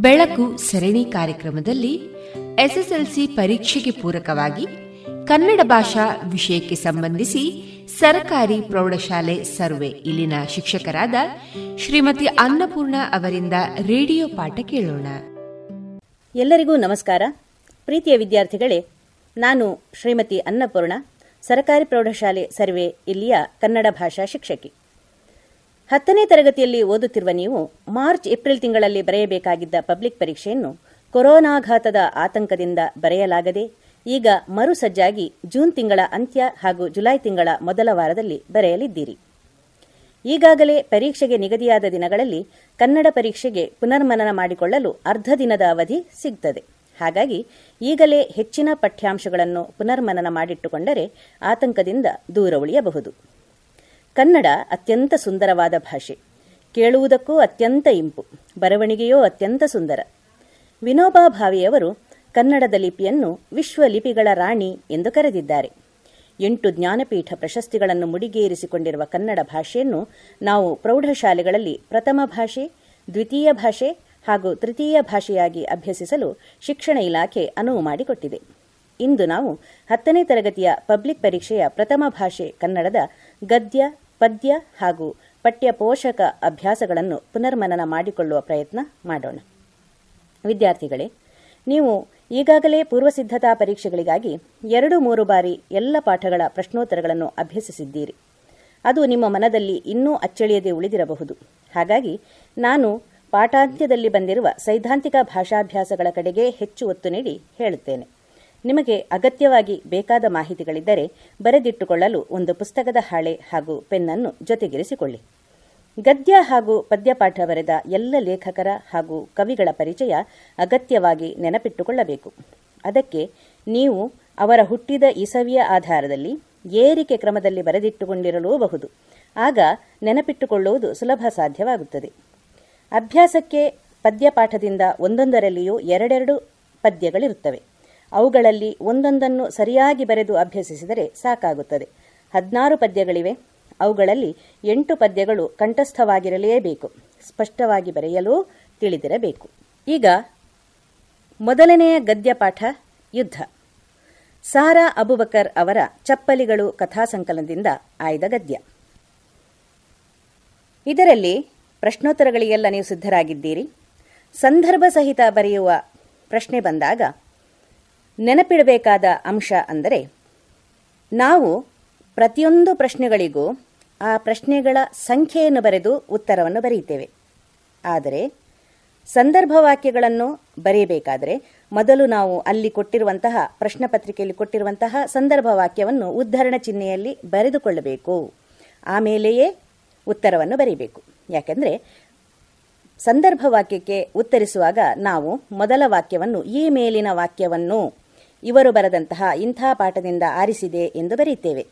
ಬೆಳಕು ಸರಣಿ ಕಾರ್ಯಕ್ರಮದಲ್ಲಿ ಎಸ್ಎಸ್ಎಲ್ಸಿ ಪರೀಕ್ಷೆಗೆ ಪೂರಕವಾಗಿ ಕನ್ನಡ ಭಾಷಾ ವಿಷಯಕ್ಕೆ ಸಂಬಂಧಿಸಿ ಸರಕಾರಿ ಪ್ರೌಢಶಾಲೆ ಸರ್ವೆ. ಇಲ್ಲಿನ ಶಿಕ್ಷಕರಾದ ಶ್ರೀಮತಿ ಅನ್ನಪೂರ್ಣ ಅವರಿಂದ ರೇಡಿಯೋ ಪಾಠ ಕೇಳೋಣ. ಎಲ್ಲರಿಗೂ ನಮಸ್ಕಾರ. ಪ್ರೀತಿಯ ವಿದ್ಯಾರ್ಥಿಗಳೇ, ನಾನು ಶ್ರೀಮತಿ ಅನ್ನಪೂರ್ಣ, ಸರಕಾರಿ ಪ್ರೌಢಶಾಲೆ ಸರ್ವೆ ಇಲ್ಲಿಯ ಕನ್ನಡ ಭಾಷಾ ಶಿಕ್ಷಕಿ. ಹತ್ತನೇ ತರಗತಿಯಲ್ಲಿ ಓದುತ್ತಿರುವ ನೀವು ಮಾರ್ಚ್, ಏಪ್ರಿಲ್ ತಿಂಗಳಲ್ಲಿ ಬರೆಯಬೇಕಾಗಿದ್ದ ಪಬ್ಲಿಕ್ ಪರೀಕ್ಷೆಯನ್ನು ಕೊರೋನಾಘಾತದ ಆತಂಕದಿಂದ ಬರೆಯಲಾಗದೆ, ಈಗ ಮರುಸಜ್ಜಾಗಿ ಜೂನ್ ತಿಂಗಳ ಅಂತ್ಯ ಹಾಗೂ ಜುಲೈ ತಿಂಗಳ ಮೊದಲ ವಾರದಲ್ಲಿ ಬರೆಯಲಿದ್ದೀರಿ. ಈಗಾಗಲೇ ಪರೀಕ್ಷೆಗೆ ನಿಗದಿಯಾದ ದಿನಗಳಲ್ಲಿ ಕನ್ನಡ ಪರೀಕ್ಷೆಗೆ ಪುನರ್ಮನನ ಮಾಡಿಕೊಳ್ಳಲು ಅರ್ಧ ದಿನದ ಅವಧಿ ಸಿಗ್ತದೆ. ಹಾಗಾಗಿ ಈಗಲೇ ಹೆಚ್ಚಿನ ಪಠ್ಯಾಂಶಗಳನ್ನು ಪುನರ್ಮನನ ಮಾಡಿಟ್ಟುಕೊಂಡರೆ ಆತಂಕದಿಂದ ದೂರ ಉಳಿಯಬಹುದು. ಕನ್ನಡ ಅತ್ಯಂತ ಸುಂದರವಾದ ಭಾಷೆ. ಕೇಳುವುದಕ್ಕೂ ಅತ್ಯಂತ ಇಂಪು, ಬರವಣಿಗೆಯೋ ಅತ್ಯಂತ ಸುಂದರ. ವಿನೋಬಾ ಭಾವೆಯವರು ಕನ್ನಡದ ಲಿಪಿಯನ್ನು ವಿಶ್ವ ಲಿಪಿಗಳ ರಾಣಿ ಎಂದು ಕರೆದಿದ್ದಾರೆ. ಎಂಟು ಜ್ಞಾನಪೀಠ ಪ್ರಶಸ್ತಿಗಳನ್ನು ಮುಡಿಗೇರಿಸಿಕೊಂಡಿರುವ ಕನ್ನಡ ಭಾಷೆಯನ್ನು ನಾವು ಪ್ರೌಢಶಾಲೆಗಳಲ್ಲಿ ಪ್ರಥಮ ಭಾಷೆ, ದ್ವಿತೀಯ ಭಾಷೆ ಹಾಗೂ ತೃತೀಯ ಭಾಷೆಯಾಗಿ ಅಭ್ಯಸಿಸಲು ಶಿಕ್ಷಣ ಇಲಾಖೆ ಅನುವು ಮಾಡಿಕೊಟ್ಟಿದೆ. ಇಂದು ನಾವು ಹತ್ತನೇ ತರಗತಿಯ ಪಬ್ಲಿಕ್ ಪರೀಕ್ಷೆಯ ಪ್ರಥಮ ಭಾಷೆ ಕನ್ನಡದ ಗದ್ಯ ಪದ್ಯ ಹಾಗೂ ಪಠ್ಯ ಪೋಷಕ ಅಭ್ಯಾಸಗಳನ್ನು ಪುನರ್ಮನನ ಮಾಡಿಕೊಳ್ಳುವ ಪ್ರಯತ್ನ ಮಾಡೋಣ. ವಿದ್ಯಾರ್ಥಿಗಳೇ, ನೀವು ಈಗಾಗಲೇ ಪೂರ್ವಸಿದ್ಧತಾ ಪರೀಕ್ಷೆಗಳಿಗಾಗಿ ಎರಡು ಮೂರು ಬಾರಿ ಎಲ್ಲ ಪಾಠಗಳ ಪ್ರಶ್ನೋತ್ತರಗಳನ್ನು ಅಭ್ಯಸಿಸಿದ್ದೀರಿ. ಅದು ನಿಮ್ಮ ಮನದಲ್ಲಿ ಇನ್ನೂ ಅಚ್ಚಳಿಯದೆ ಉಳಿದಿರಬಹುದು. ಹಾಗಾಗಿ ನಾನು ಪಾಠಾಂತ್ಯದಲ್ಲಿ ಬಂದಿರುವ ಸೈದ್ಧಾಂತಿಕ ಭಾಷಾಭ್ಯಾಸಗಳ ಕಡೆಗೆ ಹೆಚ್ಚು ಒತ್ತು ನೀಡಿ ಹೇಳುತ್ತೇನೆ. ನಿಮಗೆ ಅಗತ್ಯವಾಗಿ ಬೇಕಾದ ಮಾಹಿತಿಗಳಿದ್ದರೆ ಬರೆದಿಟ್ಟುಕೊಳ್ಳಲು ಒಂದು ಪುಸ್ತಕದ ಹಾಳೆ ಹಾಗೂ ಪೆನ್ನನ್ನು ಜೊತೆಗಿರಿಸಿಕೊಳ್ಳಿ. ಗದ್ಯ ಹಾಗೂ ಪದ್ಯಪಾಠ ಬರೆದ ಎಲ್ಲ ಲೇಖಕರ ಹಾಗೂ ಕವಿಗಳ ಪರಿಚಯ ಅಗತ್ಯವಾಗಿ ನೆನಪಿಟ್ಟುಕೊಳ್ಳಬೇಕು. ಅದಕ್ಕೆ ನೀವು ಅವರ ಹುಟ್ಟಿದ ಇಸವಿಯ ಆಧಾರದಲ್ಲಿ ಏರಿಕೆ ಕ್ರಮದಲ್ಲಿ ಬರೆದಿಟ್ಟುಕೊಂಡಿರಲೂಬಹುದು. ಆಗ ನೆನಪಿಟ್ಟುಕೊಳ್ಳುವುದು ಸುಲಭ ಸಾಧ್ಯವಾಗುತ್ತದೆ. ಅಭ್ಯಾಸಕ್ಕೆ ಪದ್ಯಪಾಠದಿಂದ ಒಂದೊಂದರಲ್ಲಿಯೂ ಎರಡೆರಡು ಪದ್ಯಗಳಿರುತ್ತವೆ. ಅವುಗಳಲ್ಲಿ ಒಂದೊಂದನ್ನು ಸರಿಯಾಗಿ ಬರೆದು ಅಭ್ಯಸಿಸಿದರೆ ಸಾಕಾಗುತ್ತದೆ. ಹದಿನಾರು ಪದ್ಯಗಳಿವೆ. ಅವುಗಳಲ್ಲಿ ಎಂಟು ಪದ್ಯಗಳು ಕಂಠಸ್ಥವಾಗಿರಲೇಬೇಕು. ಸ್ಪಷ್ಟವಾಗಿ ಬರೆಯಲು ತಿಳಿದಿರಬೇಕು. ಈಗ ಮೊದಲನೆಯ ಗದ್ಯಪಾಠ ಯುದ್ಧ. ಸಾರಾ ಅಬುಬಕರ್ ಅವರ ಚಪ್ಪಲಿಗಳು ಕಥಾಸಂಕಲನದಿಂದ ಆಯ್ದ ಗದ್ಯ. ಇದರಲ್ಲಿ ಪ್ರಶ್ನೋತ್ತರಗಳಿಗೆಲ್ಲ ನೀವು ಸಿದ್ಧರಾಗಿದ್ದೀರಿ. ಸಂದರ್ಭ ಸಹಿತ ಬರೆಯುವ ಪ್ರಶ್ನೆ ಬಂದಾಗ ನೆನಪಿಡಬೇಕಾದ ಅಂಶ ಅಂದರೆ ನಾವು ಪ್ರತಿಯೊಂದು ಪ್ರಶ್ನೆಗಳಿಗೂ ಆ ಪ್ರಶ್ನೆಗಳ ಸಂಖ್ಯೆಯನ್ನು ಬರೆದು ಉತ್ತರವನ್ನು ಬರೆಯುತ್ತೇವೆ. ಆದರೆ ಸಂದರ್ಭ ವಾಕ್ಯಗಳನ್ನು ಬರೆಯಬೇಕಾದರೆ ಮೊದಲು ನಾವು ಅಲ್ಲಿ ಕೊಟ್ಟಿರುವಂತಹ ಪ್ರಶ್ನೆ ಪತ್ರಿಕೆಯಲ್ಲಿ ಕೊಟ್ಟಿರುವಂತಹ ಸಂದರ್ಭ ವಾಕ್ಯವನ್ನು ಉದ್ಧರಣ ಚಿಹ್ನೆಯಲ್ಲಿ ಬರೆದುಕೊಳ್ಳಬೇಕು. ಆಮೇಲೆಯೇ ಉತ್ತರವನ್ನು ಬರೀಬೇಕು. ಯಾಕೆಂದರೆ ಸಂದರ್ಭ ವಾಕ್ಯಕ್ಕೆ ಉತ್ತರಿಸುವಾಗ ನಾವು ಮೊದಲ ವಾಕ್ಯವನ್ನು ಈ ಮೇಲಿನ ವಾಕ್ಯವನ್ನು ಇವರು ಬರೆದಂತಹ ಇಂಥ ಪಾಠದಿಂದ ಆರಿಸಿದೆ ಎಂದು ಬರೆಯುತ್ತೇವೆ.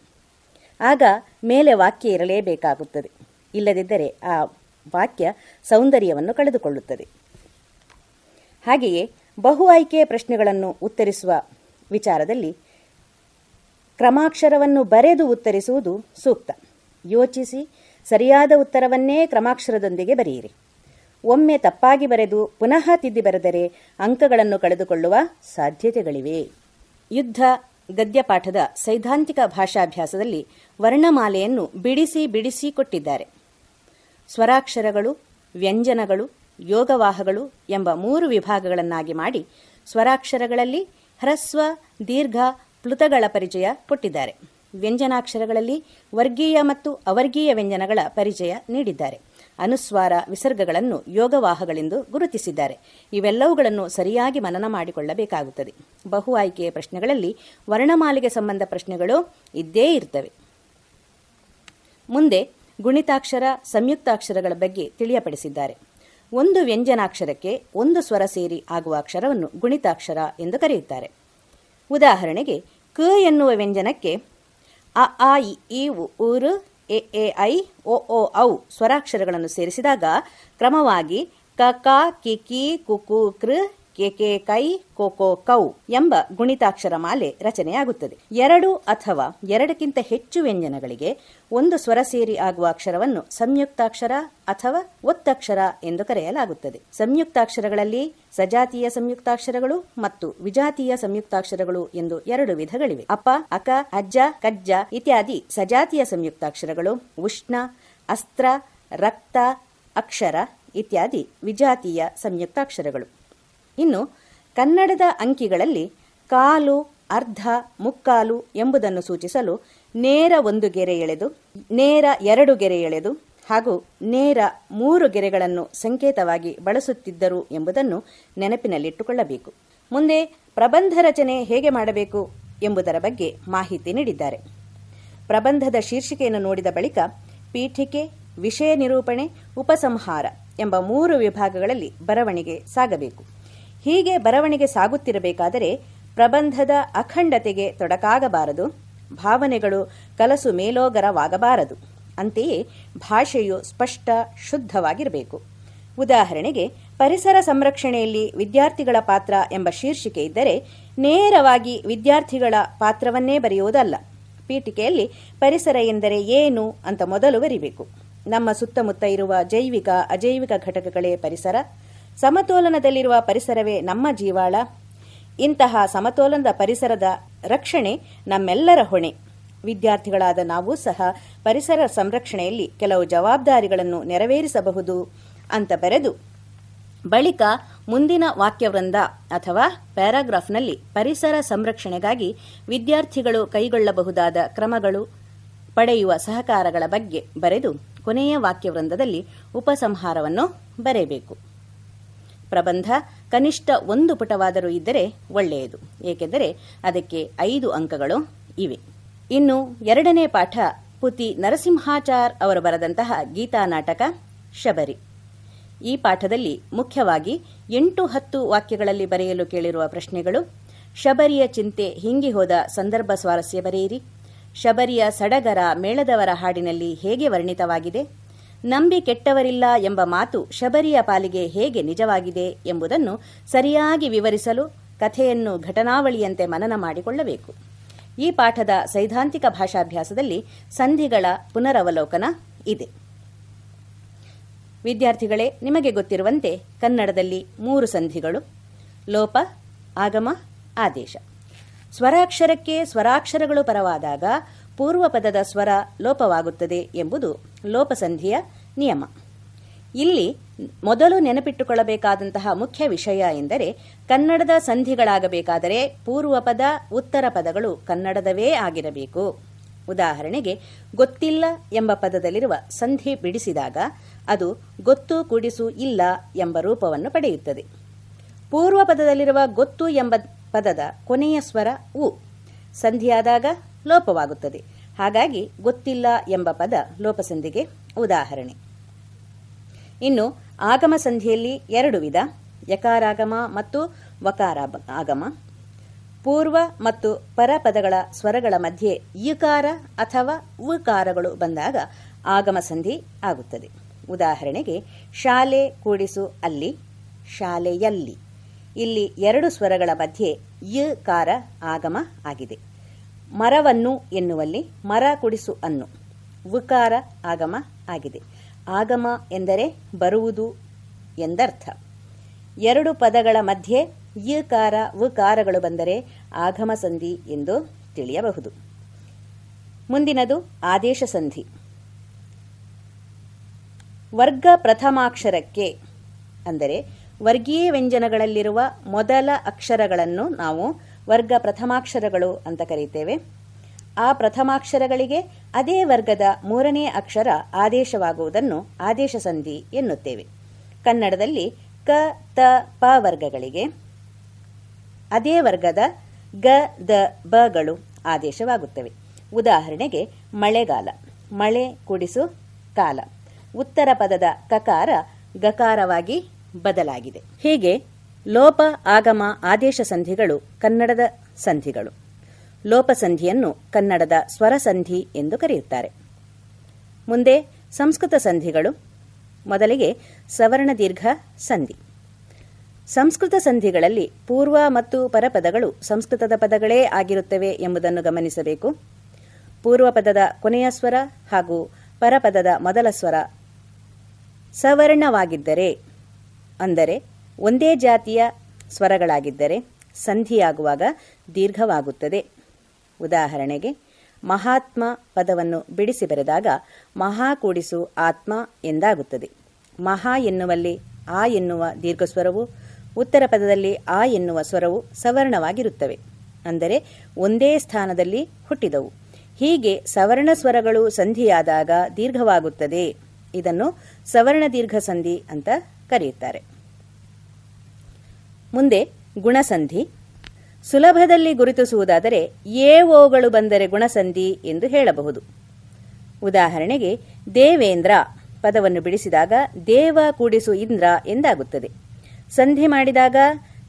ಆಗ ಮೇಲೆ ವಾಕ್ಯ ಇರಲೇಬೇಕಾಗುತ್ತದೆ. ಇಲ್ಲದಿದ್ದರೆ ಆ ವಾಕ್ಯ ಸೌಂದರ್ಯವನ್ನು ಕಳೆದುಕೊಳ್ಳುತ್ತದೆ. ಹಾಗೆಯೇ ಬಹು ಆಯ್ಕೆಯ ಪ್ರಶ್ನೆಗಳನ್ನು ಉತ್ತರಿಸುವ ವಿಚಾರದಲ್ಲಿ ಕ್ರಮಾಕ್ಷರವನ್ನು ಬರೆದು ಉತ್ತರಿಸುವುದು ಸೂಕ್ತ. ಯೋಚಿಸಿ ಸರಿಯಾದ ಉತ್ತರವನ್ನೇ ಕ್ರಮಾಕ್ಷರದೊಂದಿಗೆ ಬರೆಯಿರಿ. ಒಮ್ಮೆ ತಪ್ಪಾಗಿ ಬರೆದು ಪುನಃ ತಿದ್ದಿ ಬರೆದರೆ ಅಂಕಗಳನ್ನು ಕಳೆದುಕೊಳ್ಳುವ ಸಾಧ್ಯತೆಗಳಿವೆ. ಯುದ್ಧ ಗದ್ಯಪಾಠದ ಸೈದ್ಧಾಂತಿಕ ಭಾಷಾಭ್ಯಾಸದಲ್ಲಿ ವರ್ಣಮಾಲೆಯನ್ನು ಬಿಡಿಸಿ ಬಿಡಿಸಿ ಕೊಟ್ಟಿದ್ದಾರೆ. ಸ್ವರಾಕ್ಷರಗಳು, ವ್ಯಂಜನಗಳು, ಯೋಗವಾಹಗಳು ಎಂಬ ಮೂರು ವಿಭಾಗಗಳನ್ನಾಗಿ ಮಾಡಿ ಸ್ವರಾಕ್ಷರಗಳಲ್ಲಿ ಹ್ರಸ್ವ, ದೀರ್ಘ, ಪ್ಲುತಗಳ ಪರಿಚಯ ಕೊಟ್ಟಿದ್ದಾರೆ. ವ್ಯಂಜನಾಕ್ಷರಗಳಲ್ಲಿ ವರ್ಗೀಯ ಮತ್ತು ಅವರ್ಗೀಯ ವ್ಯಂಜನಗಳ ಪರಿಚಯ ನೀಡಿದ್ದಾರೆ. ಅನುಸ್ವಾರ ವಿಸರ್ಗಗಳನ್ನು ಯೋಗವಾಹಗಳೆಂದು ಗುರುತಿಸಿದ್ದಾರೆ. ಇವೆಲ್ಲವುಗಳನ್ನು ಸರಿಯಾಗಿ ಮನನ ಮಾಡಿಕೊಳ್ಳಬೇಕಾಗುತ್ತದೆ. ಬಹು ಆಯ್ಕೆಯ ಪ್ರಶ್ನೆಗಳಲ್ಲಿ ವರ್ಣಮಾಲೆಗೆ ಸಂಬಂಧ ಪ್ರಶ್ನೆಗಳು ಇದ್ದೇ ಇರ್ತವೆ. ಮುಂದೆ ಗುಣಿತಾಕ್ಷರ, ಸಂಯುಕ್ತಾಕ್ಷರಗಳ ಬಗ್ಗೆ ತಿಳಿಯಪಡಿಸಿದ್ದಾರೆ. ಒಂದು ವ್ಯಂಜನಾಕ್ಷರಕ್ಕೆ ಒಂದು ಸ್ವರ ಸೇರಿ ಆಗುವ ಅಕ್ಷರವನ್ನು ಗುಣಿತಾಕ್ಷರ ಎಂದು ಕರೆಯುತ್ತಾರೆ. ಉದಾಹರಣೆಗೆ, ಕ ಎನ್ನುವ ವ್ಯಂಜನಕ್ಕೆ ಅ, ಆ, ಇ ಊರು ಎ ಎ ಐ ಓ ಔ ಸ್ವರಾಕ್ಷರಗಳನ್ನು ಸೇರಿಸಿದಾಗ ಕ್ರಮವಾಗಿ ಕ ಕ, ಕಿ ಕಿ, ಕು ಕು, ಕೃ ಕೆಕೆ ಕೈ ಕೋಕೋ ಕೌ ಎಂಬ ಗುಣಿತಾಕ್ಷರ ಮಾಲೆ ರಚನೆಯಾಗುತ್ತದೆ. ಎರಡು ಅಥವಾ ಎರಡಕ್ಕಿಂತ ಹೆಚ್ಚು ವ್ಯಂಜನಗಳಿಗೆ ಒಂದು ಸ್ವರ ಸೇರಿ ಆಗುವ ಅಕ್ಷರವನ್ನು ಸಂಯುಕ್ತಾಕ್ಷರ ಅಥವಾ ಒತ್ತಕ್ಷರ ಎಂದು ಕರೆಯಲಾಗುತ್ತದೆ. ಸಂಯುಕ್ತಾಕ್ಷರಗಳಲ್ಲಿ ಸಜಾತೀಯ ಸಂಯುಕ್ತಾಕ್ಷರಗಳು ಮತ್ತು ವಿಜಾತೀಯ ಸಂಯುಕ್ತಾಕ್ಷರಗಳು ಎಂದು ಎರಡು ವಿಧಗಳಿವೆ. ಅಪ, ಅಕ, ಅಜ್ಜ, ಕಜ್ಜ ಇತ್ಯಾದಿ ಸಜಾತೀಯ ಸಂಯುಕ್ತಾಕ್ಷರಗಳು ಉಷ್ಣ, ಅಸ್ತ್ರ, ರಕ್ತ, ಅಕ್ಷರ ಇತ್ಯಾದಿ ವಿಜಾತೀಯ ಸಂಯುಕ್ತಾಕ್ಷರಗಳು. ಇನ್ನು ಕನ್ನಡದ ಅಂಕಿಗಳಲ್ಲಿ ಕಾಲು, ಅರ್ಧ, ಮುಕ್ಕಾಲು ಎಂಬುದನ್ನು ಸೂಚಿಸಲು ನೇರ ಒಂದು ಗೆರೆ ಎಳೆದು, ನೇರ ಎರಡು ಗೆರೆ ಎಳೆದು ಹಾಗೂ ನೇರ ಮೂರು ಗೆರೆಗಳನ್ನು ಸಂಕೇತವಾಗಿ ಬಳಸುತ್ತಿದ್ದರು ಎಂಬುದನ್ನು ನೆನಪಿನಲ್ಲಿಟ್ಟುಕೊಳ್ಳಬೇಕು. ಮುಂದೆ ಪ್ರಬಂಧ ರಚನೆ ಹೇಗೆ ಮಾಡಬೇಕು ಎಂಬುದರ ಬಗ್ಗೆ ಮಾಹಿತಿ ನೀಡಿದ್ದಾರೆ. ಪ್ರಬಂಧದ ಶೀರ್ಷಿಕೆಯನ್ನು ನೋಡಿದ ಬಳಿಕ ಪೀಠಿಕೆ, ವಿಷಯ ನಿರೂಪಣೆ, ಉಪಸಂಹಾರ ಎಂಬ ಮೂರು ವಿಭಾಗಗಳಲ್ಲಿ ಬರವಣಿಗೆ ಸಾಗಬೇಕು. ಹೀಗೆ ಬರವಣಿಗೆ ಸಾಗುತ್ತಿರಬೇಕಾದರೆ ಪ್ರಬಂಧದ ಅಖಂಡತೆಗೆ ತೊಡಕಾಗಬಾರದು. ಭಾವನೆಗಳು ಕಲಸು ಮೇಲೋಗರವಾಗಬಾರದು. ಅಂತೆಯೇ ಭಾಷೆಯು ಸ್ಪಷ್ಟ, ಶುದ್ಧವಾಗಿರಬೇಕು. ಉದಾಹರಣೆಗೆ, ಪರಿಸರ ಸಂರಕ್ಷಣೆಯಲ್ಲಿ ವಿದ್ಯಾರ್ಥಿಗಳ ಪಾತ್ರ ಎಂಬ ಶೀರ್ಷಿಕೆ ಇದ್ದರೆ ನೇರವಾಗಿ ವಿದ್ಯಾರ್ಥಿಗಳ ಪಾತ್ರವನ್ನೇ ಬರೆಯುವುದಲ್ಲ. ಪೀಠಿಕೆಯಲ್ಲಿ ಪರಿಸರ ಎಂದರೆ ಏನು ಅಂತ ಮೊದಲು ಬರಿಬೇಕು. ನಮ್ಮ ಸುತ್ತಮುತ್ತ ಇರುವ ಜೈವಿಕ, ಅಜೈವಿಕ ಘಟಕಗಳೇ ಪರಿಸರ. ಸಮತೋಲನದಲ್ಲಿರುವ ಪರಿಸರವೇ ನಮ್ಮ ಜೀವಾಳ. ಇಂತಹ ಸಮತೋಲನದ ಪರಿಸರದ ರಕ್ಷಣೆ ನಮ್ಮೆಲ್ಲರ ಹೊಣೆ. ವಿದ್ಯಾರ್ಥಿಗಳಾದ ನಾವು ಸಹ ಪರಿಸರ ಸಂರಕ್ಷಣೆಯಲ್ಲಿ ಕೆಲವು ಜವಾಬ್ದಾರಿಗಳನ್ನು ನೆರವೇರಿಸಬಹುದು ಅಂತ ಬರೆದು, ಬಳಿಕ ಮುಂದಿನ ವಾಕ್ಯವೃಂದ ಅಥವಾ ಪ್ಯಾರಾಗ್ರಾಫ್ನಲ್ಲಿ ಪರಿಸರ ಸಂರಕ್ಷಣೆಗಾಗಿ ವಿದ್ಯಾರ್ಥಿಗಳು ಕೈಗೊಳ್ಳಬಹುದಾದ ಕ್ರಮಗಳು ಪಡೆಯುವ ಸಹಕಾರಗಳ ಬಗ್ಗೆ ಬರೆದು ಕೊನೆಯ ವಾಕ್ಯವೃಂದದಲ್ಲಿ ಉಪಸಂಹಾರವನ್ನು ಬರೆಯಬೇಕು. ಪ್ರಬಂಧ ಕನಿಷ್ಠ ಒಂದು ಪುಟವಾದರೂ ಇದ್ದರೆ ಒಳ್ಳೆಯದು. ಏಕೆಂದರೆ ಅದಕ್ಕೆ ಐದು ಅಂಕಗಳು ಇವೆ. ಇನ್ನು ಎರಡನೇ ಪಾಠ ಪುತಿ ನರಸಿಂಹಾಚಾರ್ ಅವರು ಬರೆದಂತಹ ಗೀತಾ ನಾಟಕ, ಶಬರಿ. ಈ ಪಾಠದಲ್ಲಿ ಮುಖ್ಯವಾಗಿ ಎಂಟು ಹತ್ತು ವಾಕ್ಯಗಳಲ್ಲಿ ಬರೆಯಲು ಕೇಳಿರುವ ಪ್ರಶ್ನೆಗಳು, ಶಬರಿಯ ಚಿಂತೆ ಹಿಂಗಿ ಹೋದ ಸಂದರ್ಭ ಸ್ವಾರಸ್ಯ ಬರೆಯಿರಿ. ಶಬರಿಯ ಸಡಗರ ಮೇಳದವರ ಹಾಡಿನಲ್ಲಿ ಹೇಗೆ ವರ್ಣಿತವಾಗಿದೆ? ನಂಬಿ ಕೆಟ್ಟವರಿಲ್ಲ ಎಂಬ ಮಾತು ಶಬರಿಯ ಪಾಲಿಗೆ ಹೇಗೆ ನಿಜವಾಗಿದೆ ಎಂಬುದನ್ನು ಸರಿಯಾಗಿ ವಿವರಿಸಲು ಕಥೆಯನ್ನು ಘಟನಾವಳಿಯಂತೆ ಮನನ ಮಾಡಿಕೊಳ್ಳಬೇಕು. ಈ ಪಾಠದ ಸೈದ್ಧಾಂತಿಕ ಭಾಷಾಭ್ಯಾಸದಲ್ಲಿ ಸಂಧಿಗಳ ಪುನರವಲೋಕನ ಇದೆ. ವಿದ್ಯಾರ್ಥಿಗಳೇ, ನಿಮಗೆ ಗೊತ್ತಿರುವಂತೆ ಕನ್ನಡದಲ್ಲಿ ಮೂರು ಸಂಧಿಗಳು. ಲೋಪ, ಆಗಮ, ಆದೇಶ. ಸ್ವರಾಕ್ಷರಕ್ಕೆ ಸ್ವರಾಕ್ಷರಗಳು ಪರವಾದಾಗ ಪೂರ್ವ ಪದದ ಸ್ವರ ಲೋಪವಾಗುತ್ತದೆ ಎಂಬುದು ಲೋಪಸಂಧಿಯ ನಿಯಮ. ಇಲ್ಲಿ ಮೊದಲು ನೆನಪಿಟ್ಟುಕೊಳ್ಳಬೇಕಾದಂತಹ ಮುಖ್ಯ ವಿಷಯ ಎಂದರೆ ಕನ್ನಡದ ಸಂಧಿಗಳಾಗಬೇಕಾದರೆ ಪೂರ್ವ ಪದ ಉತ್ತರ ಪದಗಳು ಕನ್ನಡದವೇ ಆಗಿರಬೇಕು. ಉದಾಹರಣೆಗೆ, ಗೊತ್ತಿಲ್ಲ ಎಂಬ ಪದದಲ್ಲಿರುವ ಸಂಧಿ ಬಿಡಿಸಿದಾಗ ಅದು ಗೊತ್ತು ಕುಡಿಸು ಇಲ್ಲ ಎಂಬ ರೂಪವನ್ನು ಪಡೆಯುತ್ತದೆ. ಪೂರ್ವ ಪದದಲ್ಲಿರುವ ಗೊತ್ತು ಎಂಬ ಪದದ ಕೊನೆಯ ಸ್ವರ ಉ. ಸಂಧಿಯಾದಾಗ ಲೋಪವಾಗುತ್ತದೆ. ಹಾಗಾಗಿ ಗೊತ್ತಿಲ್ಲ ಎಂಬ ಪದ ಲೋಪಸಂಧಿಗೆ ಉದಾಹರಣೆ. ಇನ್ನು ಆಗಮ ಸಂಧಿಯಲ್ಲಿ ಎರಡು ವಿಧ, ಯಕಾರಾಗಮ ಮತ್ತು ವಕಾರ ಆಗಮ. ಪೂರ್ವ ಮತ್ತು ಪರಪದಗಳ ಸ್ವರಗಳ ಮಧ್ಯೆ ಇಕಾರ ಅಥವಾ ಉಕಾರಗಳು ಬಂದಾಗ ಆಗಮ ಸಂಧಿ ಆಗುತ್ತದೆ. ಉದಾಹರಣೆಗೆ, ಶಾಲೆ ಕೂಡಿಸು ಅಲ್ಲಿ, ಶಾಲೆಯಲ್ಲಿ. ಇಲ್ಲಿ ಎರಡು ಸ್ವರಗಳ ಮಧ್ಯೆ ಯ ಕಾರ ಆಗಮ ಆಗಿದೆ. ಮರವನ್ನು ಎನ್ನುವಲ್ಲಿ ಮರ ಕುಡಿಸು ಅನ್ನು. ಉಕಾರ ಆಗಮ ಆಗಿದೆ. ಆಗಮ ಎಂದರೆ ಬರುವುದು ಎಂದರ್ಥ. ಎರಡು ಪದಗಳ ಮಧ್ಯೆ ಯಕಾರ ಉಕಾರಗಳು ಬಂದರೆ ಆಗಮ ಸಂಧಿ ಎಂದು ತಿಳಿಯಬಹುದು. ಮುಂದಿನದು ಆದೇಶ ಸಂಧಿ. ವರ್ಗ ಪ್ರಥಮಾಕ್ಷರಕ್ಕೆ ಅಂದರೆ ವರ್ಗೀಯ ವ್ಯಂಜನಗಳಲ್ಲಿರುವ ಮೊದಲ ಅಕ್ಷರಗಳನ್ನು ನಾವು ವರ್ಗ ಪ್ರಥಮಾಕ್ಷರಗಳು ಅಂತ ಕರೀತೇವೆ. ಆ ಪ್ರಥಮಾಕ್ಷರಗಳಿಗೆ ಅದೇ ವರ್ಗದ ಮೂರನೇ ಅಕ್ಷರ ಆದೇಶವಾಗುವುದನ್ನು ಆದೇಶ ಸಂಧಿ ಎನ್ನುತ್ತೇವೆ. ಕನ್ನಡದಲ್ಲಿ ಕ, ತ, ಪ ವರ್ಗಗಳಿಗೆ ಅದೇ ವರ್ಗದ ಗ, ದ ಬಗಳು ಆದೇಶವಾಗುತ್ತವೆ. ಉದಾಹರಣೆಗೆ ಮಳೆಗಾಲ, ಮಳೆ ಕುಡಿಸು, ಕಾಲ. ಉತ್ತರ ಪದದ ಕಕಾರ ಗಕಾರವಾಗಿ ಬದಲಾಗಿದೆ. ಹೀಗೆ ಲೋಪ, ಆಗಮ, ಆದೇಶ ಸಂಧಿಗಳು ಕನ್ನಡದ ಸಂಧಿಗಳು. ಲೋಪಸಂಧಿಯನ್ನು ಕನ್ನಡದ ಸ್ವರಸಂಧಿ ಎಂದು ಕರೆಯುತ್ತಾರೆ. ಮುಂದೆ ಸಂಸ್ಕೃತ ಸಂಧಿಗಳು, ಮೊದಲಿಗೆ ಸವರ್ಣ ದೀರ್ಘ ಸಂಧಿ. ಸಂಸ್ಕೃತ ಸಂಧಿಗಳಲ್ಲಿ ಪೂರ್ವ ಮತ್ತು ಪರಪದಗಳು ಸಂಸ್ಕೃತದ ಪದಗಳೇ ಆಗಿರುತ್ತವೆ ಎಂಬುದನ್ನು ಗಮನಿಸಬೇಕು. ಪೂರ್ವ ಪದದ ಕೊನೆಯ ಸ್ವರ ಹಾಗೂ ಪರಪದದ ಮೊದಲ ಸ್ವರ ಸವರ್ಣವಾಗಿದ್ದರೆ, ಅಂದರೆ ಒಂದೇ ಜಾತಿಯ ಸ್ವರಗಳಾಗಿದ್ದರೆ ಸಂಧಿಯಾಗುವಾಗ ದೀರ್ಘವಾಗುತ್ತದೆ. ಉದಾಹರಣೆಗೆ, ಮಹಾತ್ಮ ಪದವನ್ನು ಬಿಡಿಸಿ ಬರೆದಾಗ ಮಹಾ ಕೂಡಿಸು ಆತ್ಮ ಎಂದಾಗುತ್ತದೆ. ಮಹಾ ಎನ್ನುವಲ್ಲಿ ಆ ಎನ್ನುವ ದೀರ್ಘಸ್ವರವು, ಉತ್ತರ ಪದದಲ್ಲಿ ಆ ಎನ್ನುವ ಸ್ವರವು ಸವರ್ಣವಾಗಿರುತ್ತವೆ. ಅಂದರೆ ಒಂದೇ ಸ್ಥಾನದಲ್ಲಿ ಹುಟ್ಟಿದವು. ಹೀಗೆ ಸವರ್ಣ ಸ್ವರಗಳು ಸಂಧಿಯಾದಾಗ ದೀರ್ಘವಾಗುತ್ತದೆ. ಇದನ್ನು ಸವರ್ಣ ದೀರ್ಘ ಸಂಧಿ ಅಂತ ಕರೆಯುತ್ತಾರೆ. ಮುಂದೆ ಗುಣಸಂಧಿ. ಸುಲಭದಲ್ಲಿ ಗುರುತಿಸುವುದಾದರೆ ಎ ಓಗಳು ಬಂದರೆ ಗುಣಸಂಧಿ ಎಂದು ಹೇಳಬಹುದು. ಉದಾಹರಣೆಗೆ, ದೇವೇಂದ್ರ ಪದವನ್ನು ಬಿಡಿಸಿದಾಗ ದೇವ ಕೂಡಿಸು ಇಂದ್ರ ಎಂದಾಗುತ್ತದೆ. ಸಂಧಿ ಮಾಡಿದಾಗ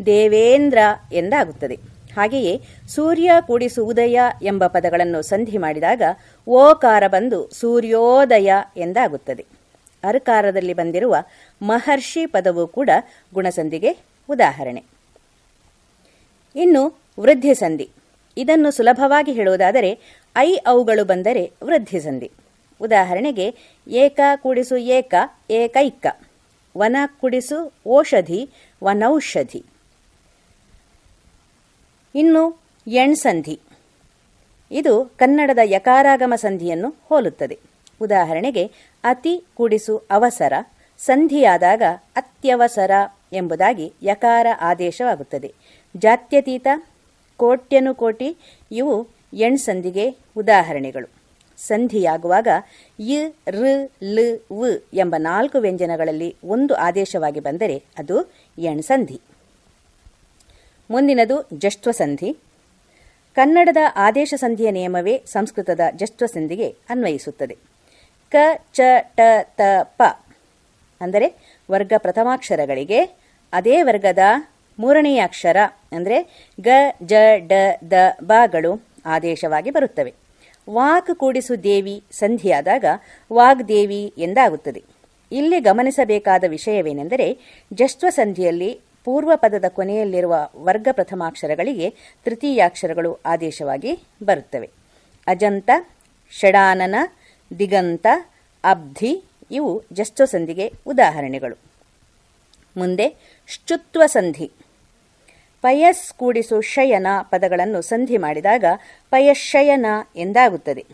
ದೇವೇಂದ್ರ ಎಂದಾಗುತ್ತದೆ. ಹಾಗೆಯೇ ಸೂರ್ಯ ಕೂಡಿಸು ಉದಯ ಎಂಬ ಪದಗಳನ್ನು ಸಂಧಿ ಮಾಡಿದಾಗ ಓಕಾರ ಬಂದು ಸೂರ್ಯೋದಯ ಎಂದಾಗುತ್ತದೆ. ಅರ್ಕಾರದಲ್ಲಿ ಬಂದಿರುವ ಮಹರ್ಷಿ ಪದವು ಕೂಡ ಗುಣಸಂಧಿಗೆ ಉದಾಹರಣೆ. ಇನ್ನು ವೃದ್ಧಿ ಸಂಧಿ. ಇದನ್ನು ಸುಲಭವಾಗಿ ಹೇಳುವುದಾದರೆ, ಐ ಅವುಗಳು ಬಂದರೆ ವೃದ್ಧಿ ಸಂಧಿ. ಉದಾಹರಣೆಗೆ, ಏಕ ಕೂಡಿಸು ಏಕ, ಏಕೈಕ. ವನ ಕುಡಿಸು ಓಷಧಿ, ವನೌಷಧಿ. ಇನ್ನು ಎಣ್ಸಂಧಿ ಇದು ಕನ್ನಡದ ಯಕಾರಾಗಮ ಸಂಧಿಯನ್ನು ಹೋಲುತ್ತದೆ. ಉದಾಹರಣೆಗೆ, ಅತಿ ಕುಡಿಸು ಅವಸರ, ಸಂಧಿಯಾದಾಗ ಅತ್ಯವಸರ ಎಂಬುದಾಗಿ ಯಕಾರ ಆದೇಶವಾಗುತ್ತದೆ. ಜಾತ್ಯತೀತ ಕೋಟ್ಯನುಕೋಟಿ ಇವು ಎಣ್ಸಂಧಿಗೆ ಉದಾಹರಣೆಗಳು. ಸಂಧಿಯಾಗುವಾಗ ಯ ಋ ಲ, ವ ಎಂಬ ನಾಲ್ಕು ವ್ಯಂಜನಗಳಲ್ಲಿ ಒಂದು ಆದೇಶವಾಗಿ ಬಂದರೆ ಅದು ಎಣ್ಸಂಧಿ. ಮುಂದಿನದು ಜಷ್ಟ್ವ ಸಂಧಿ ಕನ್ನಡದ ಆದೇಶ ಸಂಧಿಯ ನಿಯಮವೇ ಸಂಸ್ಕೃತದ ಜಷ್ಟ್ವ ಸಂಧಿಗೆ ಅನ್ವಯಿಸುತ್ತದೆ. ಕ, ಚ, ಟ, ತ, ಪ ಅಂದರೆ ವರ್ಗ ಪ್ರಥಮಾಕ್ಷರಗಳಿಗೆ ಅದೇ ವರ್ಗದ ಮೂರನೆಯ ಅಕ್ಷರ ಅಂದರೆ ಗ, ಜ, ಡ, ದ, ಬಗಳು ಆದೇಶವಾಗಿ ಬರುತ್ತವೆ. ವಾಕ್ ಕೂಡಿಸು ದೇವಿ ಸಂಧಿಯಾದಾಗ ವಾಗ್ದೇವಿ ಎಂದಾಗುತ್ತದೆ. ಇಲ್ಲಿ ಗಮನಿಸಬೇಕಾದ ವಿಷಯವೇನೆಂದರೆ ಜಷ್ಟ್ವ ಸಂಧಿಯಲ್ಲಿ ಪೂರ್ವ ಪದದ ಕೊನೆಯಲ್ಲಿರುವ ವರ್ಗ ಪ್ರಥಮಾಕ್ಷರಗಳಿಗೆ ತೃತೀಯಾಕ್ಷರಗಳು ಆದೇಶವಾಗಿ ಬರುತ್ತವೆ. ಅಜಂತ, ಷಡಾನನ, ದಿಗಂತ, ಅಬ್ಧಿ ಇವು ಜಷ್ಟ್ವ ಸಂಧಿಗೆ ಉದಾಹರಣೆಗಳು. ಮುಂದೆ ಶುತ್ವ ಸಂಧಿ. ಪಯಸ್ ಕೂಡಿಸು ಶಯನ ಪದಗಳನ್ನು ಸಂಧಿ ಮಾಡಿದಾಗ ಪಯಶಯನ ಎಂದಾಗುತ್ತದೆ.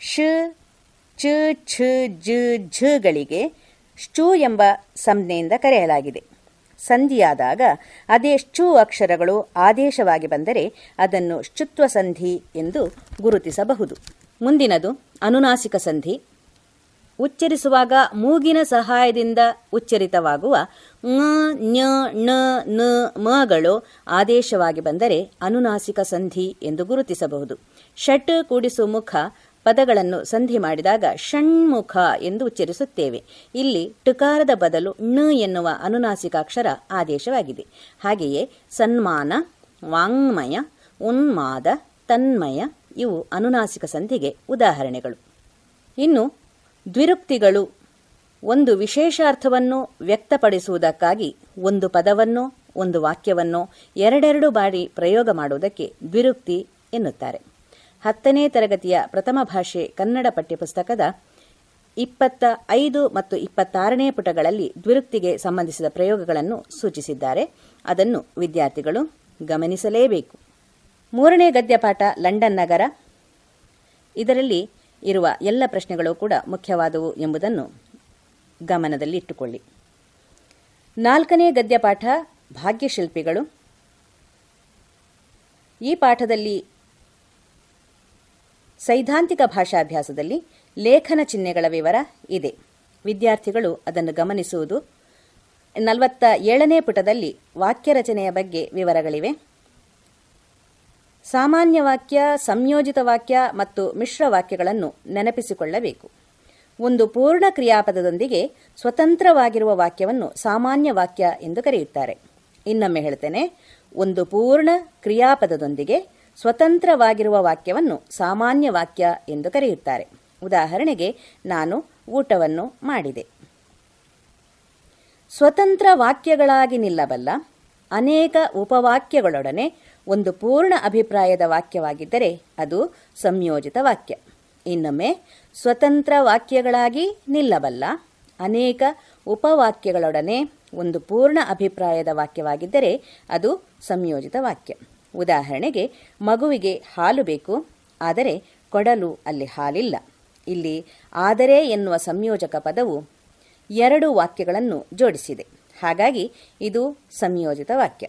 ಶ, ಚ, ಛ, ಜ ಝಗಳಿಗೆ ಶ್ಚು ಎಂಬ ಸಂಜ್ಞೆಯಿಂದ ಕರೆಯಲಾಗಿದೆ. ಸಂಧಿಯಾದಾಗ ಅದೇ ಶ್ಚು ಅಕ್ಷರಗಳು ಆದೇಶವಾಗಿ ಬಂದರೆ ಅದನ್ನು ಶುತ್ವ ಸಂಧಿ ಎಂದು ಗುರುತಿಸಬಹುದು. ಮುಂದಿನದು ಅನುನಾಸಿಕ ಸಂಧಿ. ಉಚ್ಚರಿಸುವಾಗ ಮೂಗಿನ ಸಹಾಯದಿಂದ ಉಚ್ಚರಿತವಾಗುವ ಞ ಣ, ನ ಮಗಳು ಆದೇಶವಾಗಿ ಬಂದರೆ ಅನುನಾಸಿಕ ಸಂಧಿ ಎಂದು ಗುರುತಿಸಬಹುದು. ಷಟ್ ಕೂಡಿಸು ಮುಖ ಪದಗಳನ್ನು ಸಂಧಿ ಮಾಡಿದಾಗ ಷಣ್ಮುಖ ಎಂದು ಉಚ್ಚರಿಸುತ್ತೇವೆ. ಇಲ್ಲಿ ಟುಕಾರದ ಬದಲು ಣ ಎನ್ನುವ ಅನುನಾಸಿಕಾಕ್ಷರ ಆದೇಶವಾಗಿದೆ. ಹಾಗೆಯೇ ಸನ್ಮಾನ, ವಾಂಗ್ಮಯ, ಉನ್ಮಾದ, ತನ್ಮಯ ಇವು ಅನುನಾಸಿಕ ಸಂಧಿಗೆ ಉದಾಹರಣೆಗಳು. ಇನ್ನು ದ್ವಿರುಕ್ತಿಗಳು ಒಂದು ವಿಶೇಷಾರ್ಥವನ್ನು ವ್ಯಕ್ತಪಡಿಸುವುದಕ್ಕಾಗಿ ಒಂದು ಪದವನ್ನು, ಒಂದು ವಾಕ್ಯವನ್ನು ಎರಡೆರಡು ಬಾರಿ ಪ್ರಯೋಗ ಮಾಡುವುದಕ್ಕೆ ದ್ವಿರುಕ್ತಿ ಎನ್ನುತ್ತಾರೆ. ಹತ್ತನೇ ತರಗತಿಯ ಪ್ರಥಮ ಭಾಷೆ ಕನ್ನಡ ಪಠ್ಯಪುಸ್ತಕದ ಇಪ್ಪತ್ತ ಐದು ಮತ್ತು ಇಪ್ಪತ್ತಾರನೇ ಪುಟಗಳಲ್ಲಿ ದ್ವಿರುಕ್ತಿಗೆ ಸಂಬಂಧಿಸಿದ ಪ್ರಯೋಗಗಳನ್ನು ಸೂಚಿಸಿದ್ದಾರೆ. ಅದನ್ನು ವಿದ್ಯಾರ್ಥಿಗಳು ಗಮನಿಸಲೇಬೇಕು. ಮೂರನೇ ಗದ್ಯಪಾಠ ಲಂಡನ್ ನಗರ. ಇದರಲ್ಲಿ ಇರುವ ಎಲ್ಲ ಪ್ರಶ್ನೆಗಳು ಕೂಡ ಮುಖ್ಯವಾದವು ಎಂಬುದನ್ನು ಗಮನದಲ್ಲಿಟ್ಟುಕೊಳ್ಳಿ. ನಾಲ್ಕನೇ ಗದ್ಯಪಾಠ, ಭಾಗ್ಯಶಿಲ್ಪಿಗಳು. ಈ ಪಾಠದಲ್ಲಿ ಸೈದ್ಧಾಂತಿಕ ಭಾಷಾಭ್ಯಾಸದಲ್ಲಿ ಲೇಖನ ಚಿಹ್ನೆಗಳ ವಿವರ ಇದೆ. ವಿದ್ಯಾರ್ಥಿಗಳು ಅದನ್ನು ಗಮನಿಸುವುದು. ನಲವತ್ತ ಏಳನೇ ಪುಟದಲ್ಲಿ ವಾಕ್ಯ ರಚನೆಯ ಬಗ್ಗೆ ವಿವರಗಳಿವೆ. ಸಾಮಾನ್ಯ ವಾಕ್ಯ, ಸಂಯೋಜಿತ ವಾಕ್ಯ ಮತ್ತು ಮಿಶ್ರ ವಾಕ್ಯಗಳನ್ನು ನೆನಪಿಸಿಕೊಳ್ಳಬೇಕು. ಒಂದು ಪೂರ್ಣ ಕ್ರಿಯಾಪದದೊಂದಿಗೆ ಸ್ವತಂತ್ರವಾಗಿರುವ ವಾಕ್ಯವನ್ನು ಸಾಮಾನ್ಯ ವಾಕ್ಯ ಎಂದು ಕರೆಯುತ್ತಾರೆ. ಇನ್ನೊಮ್ಮೆ ಹೇಳ್ತೇನೆ, ಒಂದು ಪೂರ್ಣ ಕ್ರಿಯಾಪದದೊಂದಿಗೆ ಸ್ವತಂತ್ರವಾಗಿರುವ ವಾಕ್ಯವನ್ನು ಸಾಮಾನ್ಯ ವಾಕ್ಯ ಎಂದು ಕರೆಯುತ್ತಾರೆ. ಉದಾಹರಣೆಗೆ, ನಾನು ಊಟವನ್ನು ಮಾಡಿದೆ. ಸ್ವತಂತ್ರ ವಾಕ್ಯಗಳಾಗಿ ನಿಲ್ಲಬಲ್ಲ ಅನೇಕ ಉಪವಾಕ್ಯಗಳೊಡನೆ ಒಂದು ಪೂರ್ಣ ಅಭಿಪ್ರಾಯದ ವಾಕ್ಯವಾಗಿದ್ದರೆ ಅದು ಸಂಯೋಜಿತ ವಾಕ್ಯ. ಇನ್ನೊಮ್ಮೆ, ಸ್ವತಂತ್ರ ವಾಕ್ಯಗಳಾಗಿ ನಿಲ್ಲಬಲ್ಲ, ಅನೇಕ ಉಪವಾಕ್ಯಗಳೊಡನೆ ಒಂದು ಪೂರ್ಣ ಅಭಿಪ್ರಾಯದ ವಾಕ್ಯವಾಗಿದ್ದರೆ ಅದು ಸಂಯೋಜಿತ ವಾಕ್ಯ. ಉದಾಹರಣೆಗೆ, ಮಗುವಿಗೆ ಹಾಲು ಬೇಕು, ಆದರೆ ಕೊಡಲು ಅಲ್ಲಿ ಹಾಲಿಲ್ಲ. ಇಲ್ಲಿ ಆದರೆ ಎನ್ನುವ ಸಂಯೋಜಕ ಪದವು ಎರಡು ವಾಕ್ಯಗಳನ್ನು ಜೋಡಿಸಿದೆ. ಹಾಗಾಗಿ ಇದು ಸಂಯೋಜಿತ ವಾಕ್ಯ.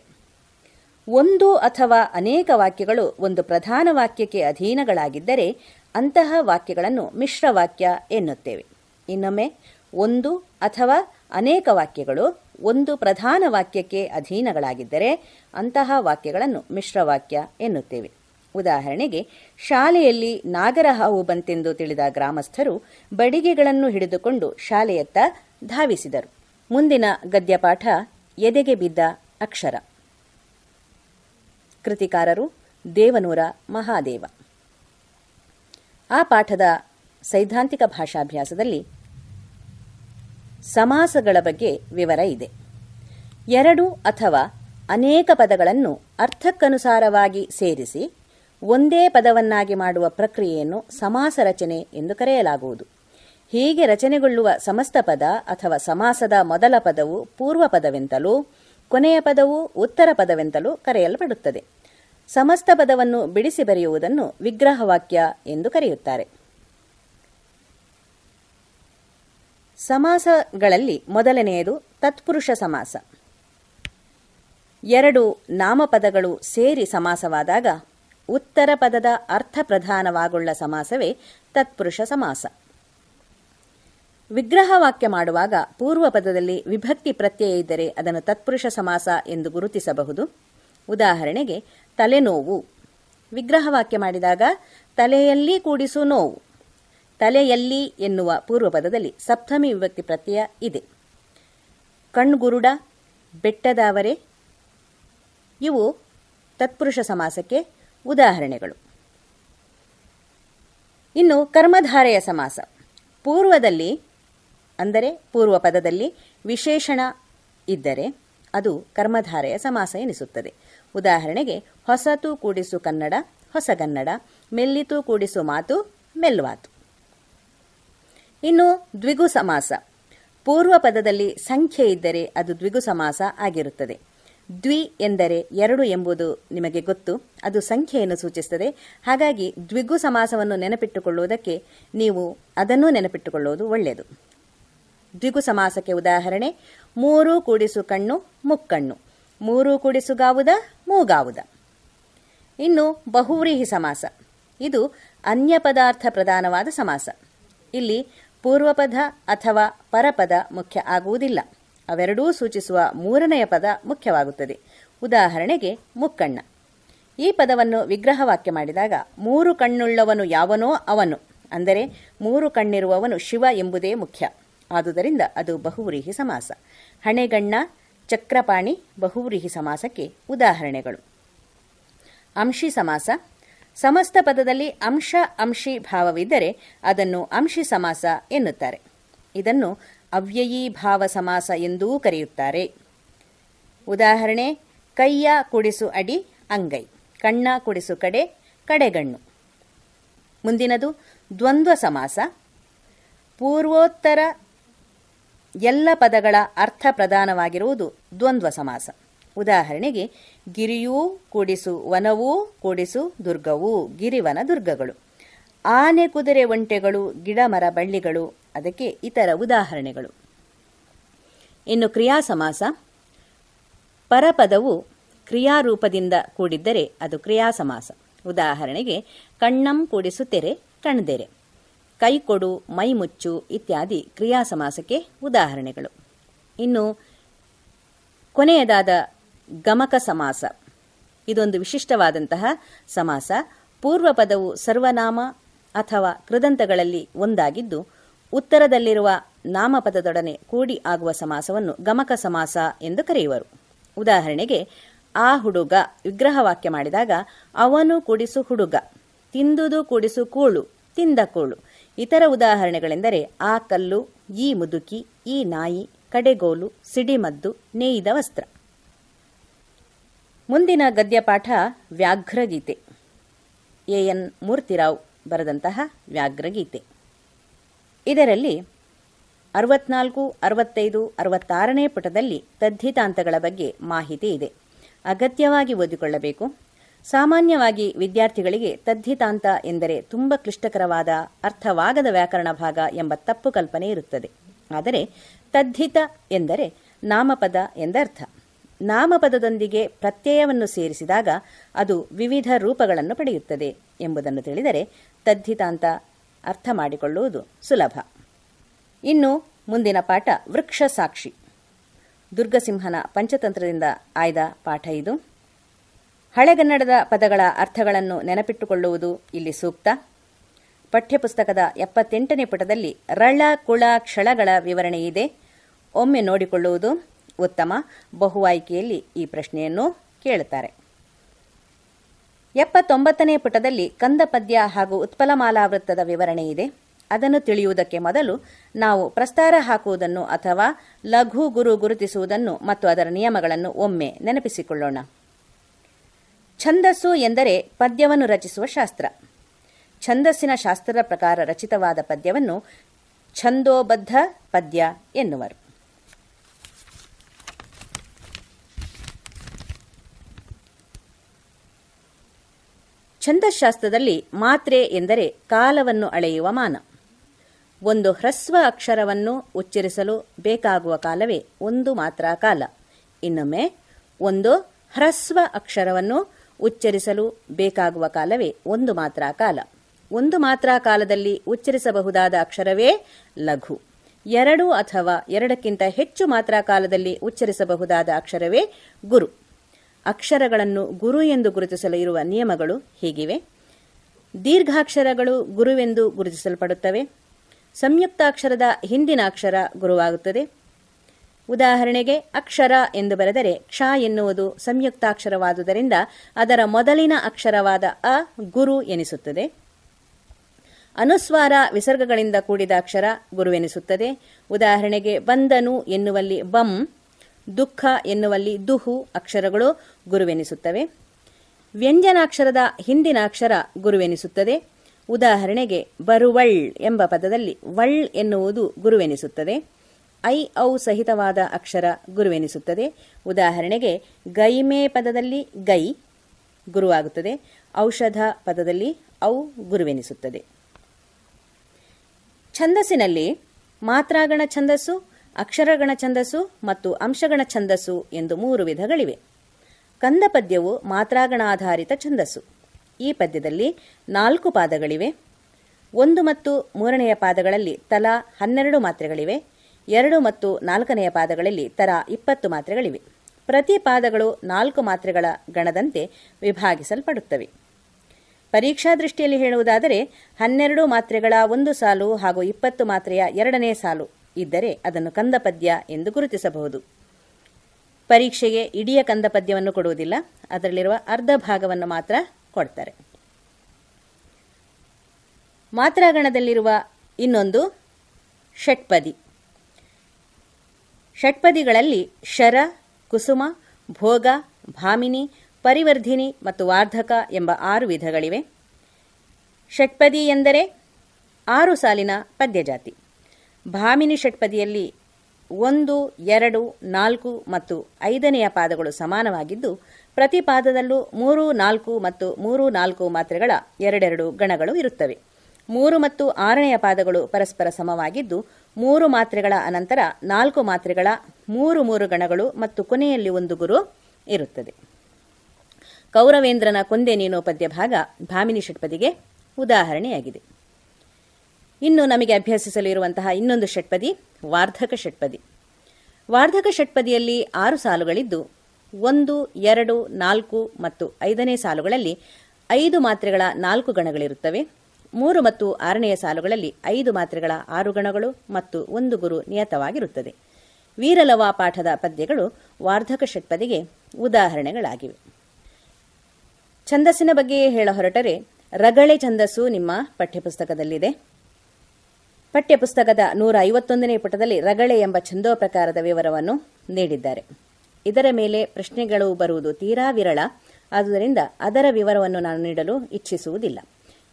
ಒಂದು ಅಥವಾ ಅನೇಕ ವಾಕ್ಯಗಳು ಒಂದು ಪ್ರಧಾನ ವಾಕ್ಯಕ್ಕೆ ಅಧೀನಗಳಾಗಿದ್ದರೆ ಅಂತಹ ವಾಕ್ಯಗಳನ್ನು ಮಿಶ್ರ ವಾಕ್ಯ ಎನ್ನುತ್ತೇವೆ. ಇನ್ನೊಮ್ಮೆ, ಒಂದು ಅಥವಾ ಅನೇಕ ವಾಕ್ಯಗಳು ಒಂದು ಪ್ರಧಾನ ವಾಕ್ಯಕ್ಕೆ ಅಧೀನಗಳಾಗಿದ್ದರೆ ಅಂತಹ ವಾಕ್ಯಗಳನ್ನು ಮಿಶ್ರವಾಕ್ಯ ಎನ್ನುತ್ತೇವೆ. ಉದಾಹರಣೆಗೆ, ಶಾಲೆಯಲ್ಲಿ ನಾಗರ ಹಾವು ಬಂತೆಂದು ತಿಳಿದ ಗ್ರಾಮಸ್ಥರು ಬಡಿಗೆಗಳನ್ನು ಹಿಡಿದುಕೊಂಡು ಶಾಲೆಯತ್ತ ಧಾವಿಸಿದರು. ಮುಂದಿನ ಗದ್ಯಪಾಠ ಎದೆಗೆ ಬಿದ್ದ ಅಕ್ಷರ. ಕೃತಿಕಾರರು ದೇವನೂರ ಮಹಾದೇವ. ಆ ಪಾಠದ ಸೈದ್ಧಾಂತಿಕ ಭಾಷಾಭ್ಯಾಸದಲ್ಲಿ ಸಮಾಸಗಳ ಬಗ್ಗೆ ವಿವರ ಇದೆ. ಎರಡು ಅಥವಾ ಅನೇಕ ಪದಗಳನ್ನು ಅರ್ಥಕ್ಕನುಸಾರವಾಗಿ ಸೇರಿಸಿ ಒಂದೇ ಪದವನ್ನಾಗಿ ಮಾಡುವ ಪ್ರಕ್ರಿಯೆಯನ್ನು ಸಮಾಸ ರಚನೆ ಎಂದು ಕರೆಯಲಾಗುವುದು. ಹೀಗೆ ರಚನೆಗೊಳ್ಳುವ ಸಮಸ್ತ ಪದ ಅಥವಾ ಸಮಾಸದ ಮೊದಲ ಪದವು ಪೂರ್ವ ಪದವೆಂತಲೂ ಕೊನೆಯ ಪದವು ಉತ್ತರ ಪದವೆಂತಲೂ ಕರೆಯಲ್ಪಡುತ್ತದೆ. ಸಮಸ್ತ ಪದವನ್ನು ಬಿಡಿಸಿ ಬರೆಯುವುದನ್ನು ವಿಗ್ರಹವಾಕ್ಯ ಎಂದು ಕರೆಯುತ್ತಾರೆ. ಸಮಾಸಗಳಲ್ಲಿ ಮೊದಲನೆಯದು ತತ್ಪುರುಷ ಸಮಾಸ. ಎರಡು ನಾಮಪದಗಳು ಸೇರಿ ಸಮಾಸವಾದಾಗ ಉತ್ತರ ಪದದ ಅರ್ಥ ಪ್ರಧಾನವಾಗುಳ್ಳ ಸಮಾಸವೇ ತತ್ಪುರುಷ ಸಮಾಸ. ವಿಗ್ರಹವಾಕ್ಯ ಮಾಡುವಾಗ ಪೂರ್ವ ಪದದಲ್ಲಿ ವಿಭಕ್ತಿ ಪ್ರತ್ಯಯ ಇದ್ದರೆ ಅದನ್ನು ತತ್ಪುರುಷ ಸಮಾಸ ಎಂದು ಗುರುತಿಸಬಹುದು. ಉದಾಹರಣೆಗೆ, ತಲೆನೋವು. ವಿಗ್ರಹವಾಕ್ಯ ಮಾಡಿದಾಗ, ತಲೆಯಲ್ಲಿ ಕೂಡಿಸು ನೋವು. ತಲೆಯಲ್ಲಿ ಎನ್ನುವ ಪೂರ್ವ ಪದದಲ್ಲಿ ಸಪ್ತಮಿ ವಿಭಕ್ತಿ ಪ್ರತ್ಯಯ ಇದೆ. ಕಣ್ಗುರುಡ, ಬೆಟ್ಟದಾವರೆ, ಇವು ತತ್ಪುರುಷ ಸಮಾಸಕ್ಕೆ ಉದಾಹರಣೆಗಳು. ಇನ್ನು ಕರ್ಮಧಾರೆಯ ಸಮಾಸ. ಪೂರ್ವದಲ್ಲಿ ಅಂದರೆ ಪೂರ್ವ ಪದದಲ್ಲಿ ವಿಶೇಷಣ ಇದ್ದರೆ ಅದು ಕರ್ಮಧಾರೆಯ ಸಮಾಸ ಎನಿಸುತ್ತದೆ. ಉದಾಹರಣೆಗೆ, ಹೊಸತು ಕೂಡಿಸು ಕನ್ನಡ ಹೊಸಗನ್ನಡ ಮೆಲ್ಲಿತು ಕೂಡಿಸು ಮಾತು, ಮೆಲ್ವಾತು. ಇನ್ನು ದ್ವಿಗು ಸಮಾಸ. ಪೂರ್ವ ಪದದಲ್ಲಿ ಸಂಖ್ಯೆ ಇದ್ದರೆ ಅದು ದ್ವಿಗು ಸಮಾಸ ಆಗಿರುತ್ತದೆ. ದ್ವಿ ಎಂದರೆ ಎರಡು ಎಂಬುದು ನಿಮಗೆ ಗೊತ್ತು, ಅದು ಸಂಖ್ಯೆಯನ್ನು ಸೂಚಿಸುತ್ತದೆ. ಹಾಗಾಗಿ ದ್ವಿಗು ಸಮಾಸವನ್ನು ನೆನಪಿಟ್ಟುಕೊಳ್ಳುವುದಕ್ಕೆ ನೀವು ಅದನ್ನು ನೆನಪಿಟ್ಟುಕೊಳ್ಳುವುದು ಒಳ್ಳೆಯದು. ದ್ವಿಗು ಸಮಾಸಕ್ಕೆ ಉದಾಹರಣೆ, ಮೂರು ಕೂಡಿಸು ಕಣ್ಣು, ಮುಕ್ಕಣ್ಣು. ಮೂರು ಕೂಡಿಸು ಗಾವುದ, ಮೂಗಾವುದ. ಇನ್ನು ಬಹುವ್ರೀಹಿ ಸಮಾಸ. ಇದು ಅನ್ಯ ಪದಾರ್ಥ ಪ್ರಧಾನವಾದ ಸಮಾಸ. ಇಲ್ಲಿ ಪೂರ್ವಪದ ಅಥವಾ ಪರಪದ ಮುಖ್ಯ ಆಗುವುದಿಲ್ಲ. ಅವೆರಡೂ ಸೂಚಿಸುವ ಮೂರನೆಯ ಪದ ಮುಖ್ಯವಾಗುತ್ತದೆ. ಉದಾಹರಣೆಗೆ ಮುಕ್ಕಣ್ಣ. ಈ ಪದವನ್ನು ವಿಗ್ರಹವಾಕ್ಯ ಮಾಡಿದಾಗ ಮೂರು ಕಣ್ಣುಳ್ಳವನು ಯಾವನೋ ಅವನು. ಅಂದರೆ ಮೂರು ಕಣ್ಣಿರುವವನು ಶಿವ ಎಂಬುದೇ ಮುಖ್ಯ. ಆದುದರಿಂದ ಅದು ಬಹುವ್ರೀಹಿ ಸಮಾಸ. ಹಣೆಗಣ್ಣ, ಚಕ್ರಪಾಣಿ, ಬಹುವ್ರೀಹಿ ಸಮಾಸಕ್ಕೆ ಉದಾಹರಣೆಗಳು. ಅಂಶಿ ಸಮಾಸ. ಸಮಸ್ತ ಪದದಲ್ಲಿ ಅಂಶ, ಅಂಶಿ ಭಾವವಿದ್ದರೆ ಅದನ್ನು ಅಂಶಿ ಸಮಾಸ ಎನ್ನುತ್ತಾರೆ. ಇದನ್ನು ಅವ್ಯಯೀ ಭಾವ ಸಮಾಸ ಎಂದೂ ಕರೆಯುತ್ತಾರೆ. ಉದಾಹರಣೆ, ಕೈಯ ಕುಡಿಸು ಅಡಿ, ಅಂಗೈ. ಕಣ್ಣ ಕುಡಿಸು ಕಡೆ, ಕಡೆಗಣ್ಣು. ಮುಂದಿನದು ದ್ವಂದ್ವ ಸಮಾಸ. ಪೂರ್ವೋತ್ತರ ಎಲ್ಲ ಪದಗಳ ಅರ್ಥ ಪ್ರಧಾನವಾಗಿರುವುದು ದ್ವಂದ್ವ ಸಮಾಸ. ಉದಾಹರಣೆಗೆ, ಗಿರಿಯೂ ಕೂಡಿಸು ವನವೂ ಕೂಡಿಸು ದುರ್ಗವೂ ಗಿರಿವನ ದುರ್ಗಗಳು. ಆನೆ ಕುದುರೆ ಒಂಟೆಗಳು, ಗಿಡ ಮರ ಬಳ್ಳಿಗಳು, ಅದಕ್ಕೆ ಇತರ ಉದಾಹರಣೆಗಳು. ಇನ್ನು ಕ್ರಿಯಾ ಸಮಾಸ. ಪರಪದವು ಕ್ರಿಯಾರೂಪದಿಂದ ಕೂಡಿದ್ದರೆ ಅದು ಕ್ರಿಯಾ ಸಮಾಸ. ಉದಾಹರಣೆಗೆ, ಕಣ್ಣಂ ಕೂಡಿಸು ತೆರೆ ಕಣ್ದೆರೆ. ಕೈಕೊಡು, ಮೈಮುಚ್ಚು ಇತ್ಯಾದಿ ಕ್ರಿಯಾ ಸಮಾಸಕ್ಕೆ ಉದಾಹರಣೆಗಳು. ಇನ್ನು ಕೊನೆಯದಾದ ಗಮಕ ಸಮಾಸ. ಇದೊಂದು ವಿಶಿಷ್ಟವಾದಂತಹ ಸಮಾಸ. ಪೂರ್ವ ಪದವು ಸರ್ವನಾಮ ಅಥವಾ ಕೃದಂತಗಳಲ್ಲಿ ಒಂದಾಗಿದ್ದು, ಉತ್ತರದಲ್ಲಿರುವ ನಾಮಪದದೊಡನೆ ಕೂಡಿ ಆಗುವ ಸಮಾಸವನ್ನು ಗಮಕ ಸಮಾಸ ಎಂದು ಕರೆಯುವರು. ಉದಾಹರಣೆಗೆ, ಆ ಹುಡುಗ ವಿಗ್ರಹವಾಕ್ಯ ಮಾಡಿದಾಗ, ಅವನು ಕೂಡಿಸು ಹುಡುಗ, ತಿಂದುದು ಕೂಡಿಸು ಕೂಳು, ತಿಂದ ಕೂಳು. ಇತರ ಉದಾಹರಣೆಗಳೆಂದರೆ ಆ ಕಲ್ಲು, ಈ ಮುದುಕಿ, ಈ ನಾಯಿ, ಕಡೆಗೋಲು, ಸಿಡಿಮದ್ದು, ನೇಯ್ದ ವಸ್ತ್ರ. ಮುಂದಿನ ಗದ್ಯಪಾಠ ವ್ಯಾಘ್ರಗೀತೆ. ಎ. ಎನ್. ಮೂರ್ತಿರಾವ್ ಬರೆದಂತಹ ವ್ಯಾಘ್ರಗೀತೆ. ಇದರಲ್ಲಿ ಅರವತ್ನಾಲ್ಕು, ಅರವತ್ತೈದು, ಅರವತ್ತಾರನೇ ಪುಟದಲ್ಲಿ ತದ್ಧಿತಾಂತಗಳ ಬಗ್ಗೆ ಮಾಹಿತಿ ಇದೆ. ಅಗತ್ಯವಾಗಿ ಓದಿಕೊಳ್ಳಬೇಕು. ಸಾಮಾನ್ಯವಾಗಿ ವಿದ್ಯಾರ್ಥಿಗಳಿಗೆ ತದ್ಧಿತಾಂತ ಎಂದರೆ ತುಂಬ ಕ್ಲಿಷ್ಟಕರವಾದ ಅರ್ಥವಾಗದ ವ್ಯಾಕರಣ ಭಾಗ ಎಂಬ ತಪ್ಪು ಕಲ್ಪನೆ ಇರುತ್ತದೆ. ಆದರೆ ತದ್ಧಿತ ಎಂದರೆ ನಾಮಪದ ಎಂದರ್ಥ. ನಾಮಪದದೊಂದಿಗೆ ಪ್ರತ್ಯಯವನ್ನು ಸೇರಿಸಿದಾಗ ಅದು ವಿವಿಧ ರೂಪಗಳನ್ನು ಪಡೆಯುತ್ತದೆ ಎಂಬುದನ್ನು ತಿಳಿದರೆ ತದ್ಧಿತಾಂತ ಅರ್ಥ ಮಾಡಿಕೊಳ್ಳುವುದು ಸುಲಭ. ಇನ್ನು ಮುಂದಿನ ಪಾಠ ವೃಕ್ಷ ಸಾಕ್ಷಿ. ದುರ್ಗಸಿಂಹನ ಪಂಚತಂತ್ರದಿಂದ ಆಯ್ದ ಪಾಠ ಇದು. ಹಳೆಗನ್ನಡದ ಪದಗಳ ಅರ್ಥಗಳನ್ನು ನೆನಪಿಟ್ಟುಕೊಳ್ಳುವುದು ಇಲ್ಲಿ ಸೂಕ್ತ. ಪಠ್ಯಪುಸ್ತಕದ ಎಪ್ಪತ್ತೆಂಟನೇ ಪುಟದಲ್ಲಿ ರಳ ಕುಳ ಕ್ಷಳಗಳ ವಿವರಣೆ ಇದೆ. ಒಮ್ಮೆ ನೋಡಿಕೊಳ್ಳುವುದು ಉತ್ತಮ. ಬಹು ಆಯ್ಕೆಯಲ್ಲಿ ಈ ಪ್ರಶ್ನೆಯನ್ನು ಕೇಳುತ್ತಾರೆ. ಎಪ್ಪತ್ತೊಂಬತ್ತನೇ ಪುಟದಲ್ಲಿ ಕಂದ ಪದ್ಯ ಹಾಗೂ ಉತ್ಪಲಮಾಲಾವೃತ್ತದ ವಿವರಣೆ ಇದೆ. ಅದನ್ನು ತಿಳಿಯುವುದಕ್ಕೆ ಮೊದಲು ನಾವು ಪ್ರಸ್ತಾರ ಹಾಕುವುದನ್ನು ಅಥವಾ ಲಘು ಗುರು ಗುರುತಿಸುವುದನ್ನು ಮತ್ತು ಅದರ ನಿಯಮಗಳನ್ನು ಒಮ್ಮೆ ನೆನಪಿಸಿಕೊಳ್ಳೋಣ. ಛಂದಸ್ಸು ಎಂದರೆ ಪದ್ಯವನ್ನು ರಚಿಸುವ ಶಾಸ್ತ್ರ. ಛಂದಸ್ಸಿನ ಶಾಸ್ತ್ರದ ಪ್ರಕಾರ ರಚಿತವಾದ ಪದ್ಯವನ್ನು ಛಂದೋಬದ್ಧ ಪದ್ಯ ಎನ್ನುವರು. ಛಂದಶಾಸ್ತ್ರದಲ್ಲಿ ಮಾತ್ರೆ ಎಂದರೆ ಕಾಲವನ್ನು ಅಳೆಯುವ ಮಾನ. ಒಂದು ಹ್ರಸ್ವ ಅಕ್ಷರವನ್ನು ಉಚ್ಚರಿಸಲು ಬೇಕಾಗುವ ಕಾಲವೇ ಒಂದು ಮಾತ್ರ ಕಾಲ. ಇನ್ನೊಮ್ಮೆ, ಒಂದು ಹ್ರಸ್ವ ಅಕ್ಷರವನ್ನು ಉಚ್ಚರಿಸಲು ಬೇಕಾಗುವ ಕಾಲವೇ ಒಂದು ಮಾತ್ರ ಕಾಲ. ಒಂದು ಮಾತ್ರ ಕಾಲದಲ್ಲಿ ಉಚ್ಚರಿಸಬಹುದಾದ ಅಕ್ಷರವೇ ಲಘು. ಎರಡು ಅಥವಾ ಎರಡಕ್ಕಿಂತ ಹೆಚ್ಚು ಮಾತ್ರ ಕಾಲದಲ್ಲಿ ಉಚ್ಚರಿಸಬಹುದಾದ ಅಕ್ಷರವೇ ಗುರು. ಅಕ್ಷರಗಳನ್ನು ಗುರು ಎಂದು ಗುರುತಿಸಲು ಇರುವ ನಿಯಮಗಳು ಹೀಗಿವೆ. ದೀರ್ಘಾಕ್ಷರಗಳು ಗುರುವೆಂದು ಗುರುತಿಸಲ್ಪಡುತ್ತವೆ. ಸಂಯುಕ್ತಾಕ್ಷರದ ಹಿಂದಿನ ಅಕ್ಷರ ಗುರುವಾಗುತ್ತದೆ. ಉದಾಹರಣೆಗೆ ಅಕ್ಷರ ಎಂದು ಬರೆದರೆ ಕ್ಷ ಎನ್ನುವುದು ಸಂಯುಕ್ತಾಕ್ಷರವಾದುದರಿಂದ ಅದರ ಮೊದಲಿನ ಅಕ್ಷರವಾದ ಅ, ಗುರು ಎನಿಸುತ್ತದೆ. ಅನುಸ್ವಾರ ವಿಸರ್ಗಗಳಿಂದ ಕೂಡಿದ ಅಕ್ಷರ ಗುರುವೆನಿಸುತ್ತದೆ ಉದಾಹರಣೆಗೆ ಬಂದನು ಎನ್ನುವಲ್ಲಿ ಬಂ, ದುಃಖ ಎನ್ನುವಲ್ಲಿ ದುಹು ಅಕ್ಷರಗಳು ಗುರುವೆನಿಸುತ್ತವೆ ವ್ಯಂಜನಾಕ್ಷರದ ಹಿಂದಿನ ಅಕ್ಷರ ಗುರುವೆನಿಸುತ್ತದೆ ಉದಾಹರಣೆಗೆ ಬರುವಳ್ ಎಂಬ ಪದದಲ್ಲಿ ವಳ್ ಎನ್ನುವುದು ಗುರುವೆನಿಸುತ್ತದೆ ಐ ಔ ಸಹಿತವಾದ ಅಕ್ಷರ ಗುರುವೆನಿಸುತ್ತದೆ. ಉದಾಹರಣೆಗೆ, ಗೈಮೆ ಪದದಲ್ಲಿ ಗೈ ಗುರುವಾಗುತ್ತದೆ. ಔಷಧ ಪದದಲ್ಲಿ ಔ ಗುರುವೆನಿಸುತ್ತದೆ. ಛಂದಸ್ಸಿನಲ್ಲಿ ಮಾತ್ರಾಗಣ ಛಂದಸ್ಸು, ಅಕ್ಷರಗಣ ಛಂದಸ್ಸು ಮತ್ತು ಅಂಶಗಣ ಛಂದಸ್ಸು ಎಂದು ಮೂರು ವಿಧಗಳಿವೆ. ಕಂದ ಪದ್ಯವು ಮಾತ್ರಾಗಣಾಧಾರಿತ ಛಂದಸ್ಸು. ಈ ಪದ್ಯದಲ್ಲಿ ನಾಲ್ಕು ಪಾದಗಳಿವೆ. ಒಂದು ಮತ್ತು ಮೂರನೆಯ ಪಾದಗಳಲ್ಲಿ ತಲಾ ಹನ್ನೆರಡು ಮಾತ್ರೆಗಳಿವೆ. ಎರಡು ಮತ್ತು ನಾಲ್ಕನೆಯ ಪಾದಗಳಲ್ಲಿ ತಲಾ ಇಪ್ಪತ್ತು ಮಾತ್ರೆಗಳಿವೆ. ಪ್ರತಿ ಪಾದಗಳು ನಾಲ್ಕು ಮಾತ್ರೆಗಳ ಗಣದಂತೆ ವಿಭಾಗಿಸಲ್ಪಡುತ್ತವೆ. ಪರೀಕ್ಷಾ ದೃಷ್ಟಿಯಲ್ಲಿ ಹೇಳುವುದಾದರೆ, ಹನ್ನೆರಡು ಮಾತ್ರೆಗಳ ಒಂದು ಸಾಲು ಹಾಗೂ ಇಪ್ಪತ್ತು ಮಾತ್ರೆಯ ಎರಡನೇ ಸಾಲು ಇದ್ದರೆ ಅದನ್ನು ಕಂದ ಪದ್ಯ ಎಂದು ಗುರುತಿಸಬಹುದು. ಪರೀಕ್ಷೆಗೆ ಇಡೀ ಕಂದ ಪದ್ಯವನ್ನು ಕೊಡುವುದಿಲ್ಲ, ಅದರಲ್ಲಿರುವ ಅರ್ಧ ಭಾಗವನ್ನು ಮಾತ್ರ ಕೊಡ್ತಾರೆ. ಮಾತ್ರಾಗಣದಲ್ಲಿರುವ ಇನ್ನೊಂದು ಷಟ್ಪದಿ. ಷಟ್ಪದಿಗಳಲ್ಲಿ ಶರ, ಕುಸುಮ, ಭೋಗ, ಭಾಮಿನಿ, ಪರಿವರ್ಧಿನಿ ಮತ್ತು ವಾರ್ಧಕ ಎಂಬ ಆರು ವಿಧಗಳಿವೆ. ಷಟ್ಪದಿ ಎಂದರೆ ಆರು ಸಾಲಿನ ಪದ್ಯಜಾತಿ. ಭಾಮಿನಿ ಷಟ್ಪದಿಯಲ್ಲಿ ಒಂದು, ಎರಡು, ನಾಲ್ಕು ಮತ್ತು ಐದನೆಯ ಪಾದಗಳು ಸಮಾನವಾಗಿದ್ದು, ಪ್ರತಿ ಪಾದದಲ್ಲೂ ಮೂರು, ನಾಲ್ಕು ಮತ್ತು ಮೂರು, ನಾಲ್ಕು ಮಾತ್ರೆಗಳ ಎರಡೆರಡು ಗಣಗಳು ಇರುತ್ತವೆ. ಮೂರು ಮತ್ತು ಆರನೆಯ ಪಾದಗಳು ಪರಸ್ಪರ ಸಮವಾಗಿದ್ದು ಮೂರು ಮಾತ್ರೆಗಳ ಅನಂತರ ನಾಲ್ಕು ಮಾತ್ರೆಗಳ ಮೂರು ಮೂರು ಗಣಗಳು ಮತ್ತು ಕೊನೆಯಲ್ಲಿ ಒಂದು ಗುರು ಇರುತ್ತದೆ. ಕೌರವೇಂದ್ರನ ಕೊಂದೆ ನೀನು ಪದ್ಯ ಭಾಗ ಭಾಮಿನಿ ಷಟ್ಪದಿಗೆ ಉದಾಹರಣೆಯಾಗಿದೆ. ಇನ್ನು ನಮಗೆ ಅಭ್ಯಸಿಸಲು ಇರುವಂತಹ ಇನ್ನೊಂದು ಷಟ್ಪದಿ ವಾರ್ಧಕ ಷಟ್ಪದಿ. ವಾರ್ಧಕ ಷಟ್ಪದಿಯಲ್ಲಿ ಆರು ಸಾಲುಗಳಿದ್ದು, ಒಂದು, ಎರಡು, ನಾಲ್ಕು ಮತ್ತು ಐದನೇ ಸಾಲುಗಳಲ್ಲಿ ಐದು ಮಾತ್ರೆಗಳ ನಾಲ್ಕು ಗಣಗಳಿರುತ್ತವೆ. ಮೂರು ಮತ್ತು ಆರನೆಯ ಸಾಲುಗಳಲ್ಲಿ ಐದು ಮಾತ್ರೆಗಳ ಆರು ಗಣಗಳು ಮತ್ತು ಒಂದು ಗುರು ನಿಯತವಾಗಿರುತ್ತದೆ. ವೀರಲವ ಪಾಠದ ಪದ್ಯಗಳು ವಾರ್ಧಕ ಷಟ್ಪದಿಗೆ ಉದಾಹರಣೆಗಳಾಗಿವೆ. ಛಂದಸ್ಸಿನ ಬಗ್ಗೆ ಹೇಳ ಹೊರಟರೆ, ರಗಳೆ ಛಂದಸ್ಸು ನಿಮ್ಮ ಪಠ್ಯಪುಸ್ತಕದಲ್ಲಿದೆ. ಪಠ್ಯಪುಸ್ತಕದ ನೂರ ಐವತ್ತೊಂದನೇ ಪುಟದಲ್ಲಿ ರಗಳೆ ಎಂಬ ಛಂದೋ ಪ್ರಕಾರದ ವಿವರವನ್ನು ನೀಡಿದ್ದಾರೆ. ಇದರ ಮೇಲೆ ಪ್ರಶ್ನೆಗಳು ಬರುವುದು ತೀರಾ ವಿರಳ, ಆದುದರಿಂದ ಅದರ ವಿವರವನ್ನು ನಾನು ನೀಡಲು ಇಚ್ಛಿಸುವುದಿಲ್ಲ.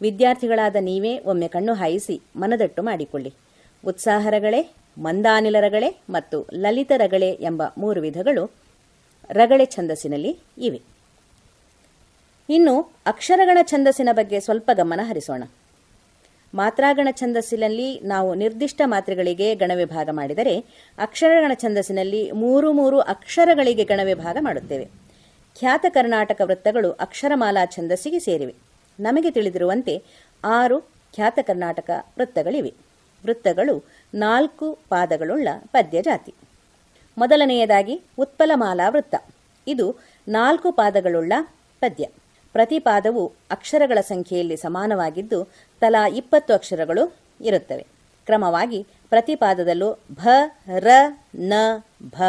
ವಿದ್ಯಾರ್ಥಿಗಳಾದ ನೀವೇ ಒಮ್ಮೆ ಕಣ್ಣು ಹಾಯಿಸಿ ಮನದಟ್ಟು ಮಾಡಿಕೊಳ್ಳಿ. ಉತ್ಸಾಹರಗಳೇ ಮಂದಾನಿಲ ಮತ್ತು ಲಲಿತ ರಗಳೆ ಎಂಬ ಮೂರು ವಿಧಗಳು ರಗಳೆ ಛಂದಸ್ಸಿನಲ್ಲಿ ಇವೆ. ಇನ್ನು ಅಕ್ಷರಗಣ ಛಂದಸ್ಸಿನ ಬಗ್ಗೆ ಸ್ವಲ್ಪ ಗಮನ ಹರಿಸೋಣ. ಮಾತ್ರಾಗಣ ಛಂದಸ್ಸಿನಲ್ಲಿ ನಾವು ನಿರ್ದಿಷ್ಟ ಮಾತ್ರೆಗಳಿಗೆ ಗಣವಿಭಾಗ ಮಾಡಿದರೆ ಅಕ್ಷರಗಣ ಛಂದಸ್ಸಿನಲ್ಲಿ ಮೂರು ಮೂರು ಅಕ್ಷರಗಳಿಗೆ ಗಣವಿಭಾಗ ಮಾಡುತ್ತೇವೆ. ಖ್ಯಾತ ಕರ್ನಾಟಕ ವೃತ್ತಗಳು ಅಕ್ಷರಮಾಲಾ ಛಂದಸ್ಸಿಗೆ ಸೇರಿವೆ. ನಮಗೆ ತಿಳಿದಿರುವಂತೆ ಆರು ಖ್ಯಾತ ಕರ್ನಾಟಕ ವೃತ್ತಗಳಿವೆ. ವೃತ್ತಗಳು ನಾಲ್ಕು ಪಾದಗಳುಳ್ಳ ಪದ್ಯ ಜಾತಿ ಮೊದಲನೆಯದಾಗಿ ಉತ್ಪಲಮಾಲಾ ವೃತ್ತ. ಇದು ನಾಲ್ಕು ಪಾದಗಳುಳ್ಳ ಪದ್ಯ. ಪ್ರತಿ ಪಾದವು ಅಕ್ಷರಗಳ ಸಂಖ್ಯೆಯಲ್ಲಿ ಸಮಾನವಾಗಿದ್ದು ತಲಾ ಇಪ್ಪತ್ತು ಅಕ್ಷರಗಳು ಇರುತ್ತವೆ. ಕ್ರಮವಾಗಿ ಪ್ರತಿ ಪಾದದಲ್ಲೂ ಭ, ರ, ನ, ಭ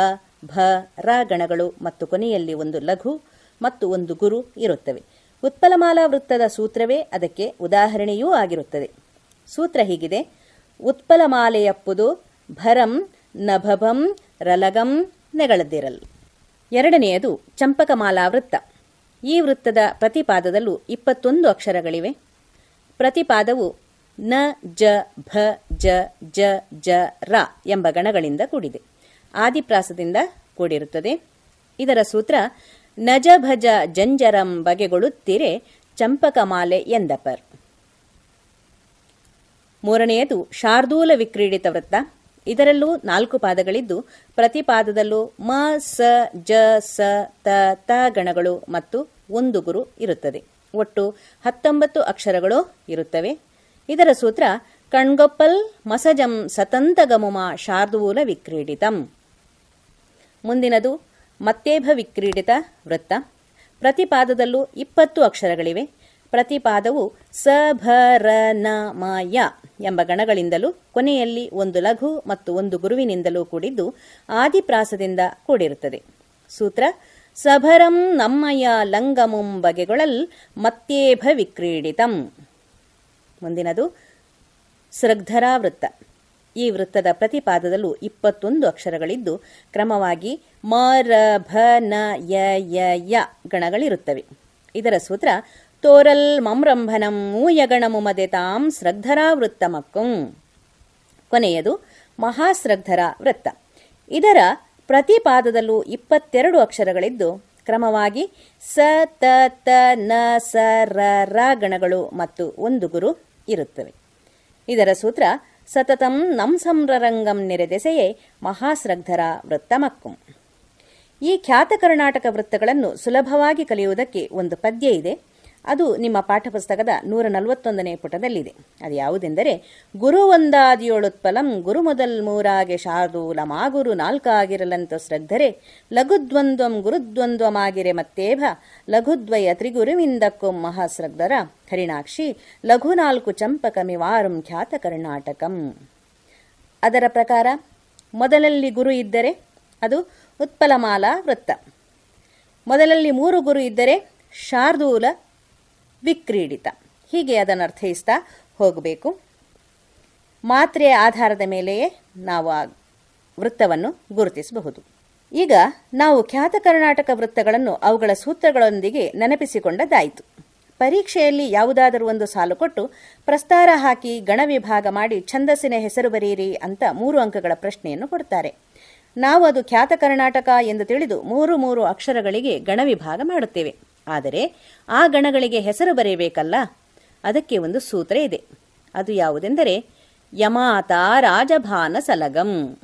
ಭ, ರ ಗಣಗಳು ಮತ್ತು ಕೊನೆಯಲ್ಲಿ ಒಂದು ಲಘು ಮತ್ತು ಒಂದು ಗುರು ಇರುತ್ತವೆ. ಉತ್ಪಲಮಾಲಾ ವೃತ್ತದ ಸೂತ್ರವೇ ಅದಕ್ಕೆ ಉದಾಹರಣೆಯೂ ಆಗಿರುತ್ತದೆ. ಸೂತ್ರ ಹೀಗಿದೆ. ಉತ್ಪಲಮಾಲೆಯಪ್ಪುದು ಭರಂ ನಭಭಂ ರಲಗಂ ನೆಗಳದಿರಲ್. ಎರಡನೆಯದು ಚಂಪಕಮಾಲಾ ವೃತ್ತ. ಈ ವೃತ್ತದ ಪ್ರತಿಪಾದದಲ್ಲೂ ಇಪ್ಪತ್ತೊಂದು ಅಕ್ಷರಗಳಿವೆ. ಪ್ರತಿಪಾದವು ನ, ಜ, ಭ, ಜ ಜ ಜ, ರ ಎಂಬ ಗಣಗಳಿಂದ ಕೂಡಿದೆ. ಆದಿಪ್ರಾಸದಿಂದ ಕೂಡಿರುತ್ತದೆ. ಇದರ ಸೂತ್ರ ನಜ ಭಜ ಜಂಜರಂ ಬಗೆಗೊಳುತ್ತಿರೆ ಚಂಪಕಮಾಲೆ ಎಂದಪರ್ ಮೂರನೆಯದು, ಶಾರ್ದೂಲ ವಿಕ್ರೀಡಿತ ವೃತ್ತ. ಇದರಲ್ಲೂ ನಾಲ್ಕು ಪಾದಗಳಿದ್ದು ಪ್ರತಿ ಪಾದದಲ್ಲೂ ಮ, ಸ, ಜ, ಸ, ತ ತ ಗಣಗಳು ಮತ್ತು ಒಂದು ಗುರು ಇರುತ್ತದೆ. ಒಟ್ಟು ಹತ್ತೊಂಬತ್ತು ಅಕ್ಷರಗಳು ಇರುತ್ತವೆ. ಇದರ ಸೂತ್ರ, ಕಣ್ಗೊಪ್ಪಲ್ ಮಸಜಂ ಸತಂತಗಮುಮ ಶಾರ್ದೂಲ ವಿಕ್ರೀಡಿತಂ. ಮುಂದಿನದು ಮತ್ತೇಭ ವಿಕ್ರೀಡಿತ ವೃತ್ತ. ಪ್ರತಿಪಾದದಲ್ಲೂ ಇಪ್ಪತ್ತು ಅಕ್ಷರಗಳಿವೆ. ಪ್ರತಿಪಾದವು ಸ ಭ ರ ನ ಮ ಯ ಎಂಬ ಗಣಗಳಿಂದಲೂ ಕೊನೆಯಲ್ಲಿ ಒಂದು ಲಘು ಮತ್ತು ಒಂದು ಗುರುವಿನಿಂದಲೂ ಕೂಡಿದ್ದು ಆದಿಪ್ರಾಸದಿಂದ ಕೂಡಿರುತ್ತದೆ. ಸೂತ್ರ, ಸಭರಂ ನಮ್ಮಯ ಲಂಗಮುಂ ಬಗೆಗೊಳಲ್ ಮತ್ತೇಭ ವಿಕ್ರೀಡಿತಂ. ಮುಂದಿನದು ಸೃಗ್ಧರಾ ವೃತ್ತ ಈ ವೃತ್ತದ ಪ್ರತಿಪಾದದಲ್ಲೂ ಇಪ್ಪತ್ತೊಂದು ಅಕ್ಷರಗಳಿದ್ದು, ಕ್ರಮವಾಗಿ ಮ, ರ, ಭ, ನ, ಯ ಯ ಯ ಗಣಗಳಿರುತ್ತವೆ. ಇದರ ಸೂತ್ರ, ತೋರಲ್ ಮಮ್ರಂಭನಂ ಮೂಯಗಣಮುಮದೆ ತಾಂ ಸ್ರಗ್ಧರಾ ವೃತ್ತಮಕ್ಕುಂ ಕೊನೆಯದು ಮಹಾಸ್ರಗ್ಧರ ವೃತ್ತ ಇದರ ಪ್ರತಿಪಾದದಲ್ಲೂ ಇಪ್ಪತ್ತೆರಡು ಅಕ್ಷರಗಳಿದ್ದು, ಕ್ರಮವಾಗಿ ಸ, ತ ತ, ನ, ಸ, ರ ರ ಗಣಗಳು ಮತ್ತು ಒಂದು ಗುರು ಇರುತ್ತವೆ. ಇದರ ಸೂತ್ರ ಸತತಂ ನಂ ಸಂರರಂಗಂ ನೆರೆದೆಸೆಯೇ ಮಹಾಸ್ರಗ್ಧರ ವೃತ್ತಮಕ್ಕುಂ. ಈ ಖ್ಯಾತ ಕರ್ನಾಟಕ ವೃತ್ತಗಳನ್ನು ಸುಲಭವಾಗಿ ಕಲಿಯುವುದಕ್ಕೆ ಒಂದು ಪದ್ಯ ಇದೆ. ಅದು ನಿಮ್ಮ ಪಾಠಪುಸ್ತಕದ ನೂರ ನಲವತ್ತೊಂದನೇ ಪುಟದಲ್ಲಿದೆ. ಅದು ಯಾವುದೆಂದರೆ, ಗುರು ಒಂದಾದಿಯೋಳುತ್ಪಲಂ ಗುರು ಮೊದಲ್ ಮೂರಾಗೆ ಶಾರ್ದೂಲ ಮಾಗುರು ನಾಲ್ಕಾಗಿರಲಂತ ಶ್ರದ್ಧರೆ, ಲಘುದ್ವಂದ್ವಂ ಗುರುದ್ವಂದ್ವಮಾಗಿರೆ ಮತ್ತೇಭ, ಲಘುದ್ವಯ ತ್ರಿಗುರುವಿಂದಕ್ಕೊ ಮಹಾಶ್ರದ್ಧರ, ಹರಿಣಾಕ್ಷಿ, ಲಘು ನಾಲ್ಕು ಚಂಪಕಮಿವಾರುಂ ಖ್ಯಾತ ಕರ್ನಾಟಕಂ. ಅದರ ಪ್ರಕಾರ, ಮೊದಲಲ್ಲಿ ಗುರು ಇದ್ದರೆ ಅದು ಉತ್ಪಲಮಾಲಾ ವೃತ್ತ. ಮೊದಲಲ್ಲಿ ಮೂರು ಗುರು ಇದ್ದರೆ ಶಾರ್ದೂಲ ವಿಕ್ರೀಡಿತ. ಹೀಗೆ ಅದನ್ನು ಅರ್ಥೈಸ್ತಾ ಹೋಗಬೇಕು. ಮಾತ್ರೆಯ ಆಧಾರದ ಮೇಲೆಯೇ ನಾವು ಆ ವೃತ್ತವನ್ನು ಗುರುತಿಸಬಹುದು. ಈಗ ನಾವು ಖ್ಯಾತ ಕರ್ನಾಟಕ ವೃತ್ತಗಳನ್ನು ಅವುಗಳ ಸೂತ್ರಗಳೊಂದಿಗೆ ನೆನಪಿಸಿಕೊಂಡದ್ದಾಯಿತು. ಪರೀಕ್ಷೆಯಲ್ಲಿ ಯಾವುದಾದರೂ ಒಂದು ಸಾಲು ಕೊಟ್ಟು ಪ್ರಸ್ತಾರ ಹಾಕಿ ಗಣ ವಿಭಾಗ ಮಾಡಿ ಛಂದಸ್ಸಿನ ಹೆಸರು ಬರೆಯಿರಿ ಅಂತ ಮೂರು ಅಂಕಗಳ ಪ್ರಶ್ನೆಯನ್ನು ಕೊಡ್ತಾರೆ. ನಾವು ಅದು ಖ್ಯಾತ ಕರ್ನಾಟಕ ಎಂದು ತಿಳಿದು ಮೂರು ಮೂರು ಅಕ್ಷರಗಳಿಗೆ ಗಣವಿಭಾಗ ಮಾಡುತ್ತೇವೆ. ಆದರೆ ಆ ಗಣಗಳಿಗೆ ಹೆಸರು ಬರೆಯಬೇಕಲ್ಲ? ಅದಕ್ಕೆ ಒಂದು ಸೂತ್ರ ಇದೆ. ಅದು ಯಾವುದೆಂದರೆ, ಯಮಾತ ರಾಜಭಾನ ಸಲಗಂ.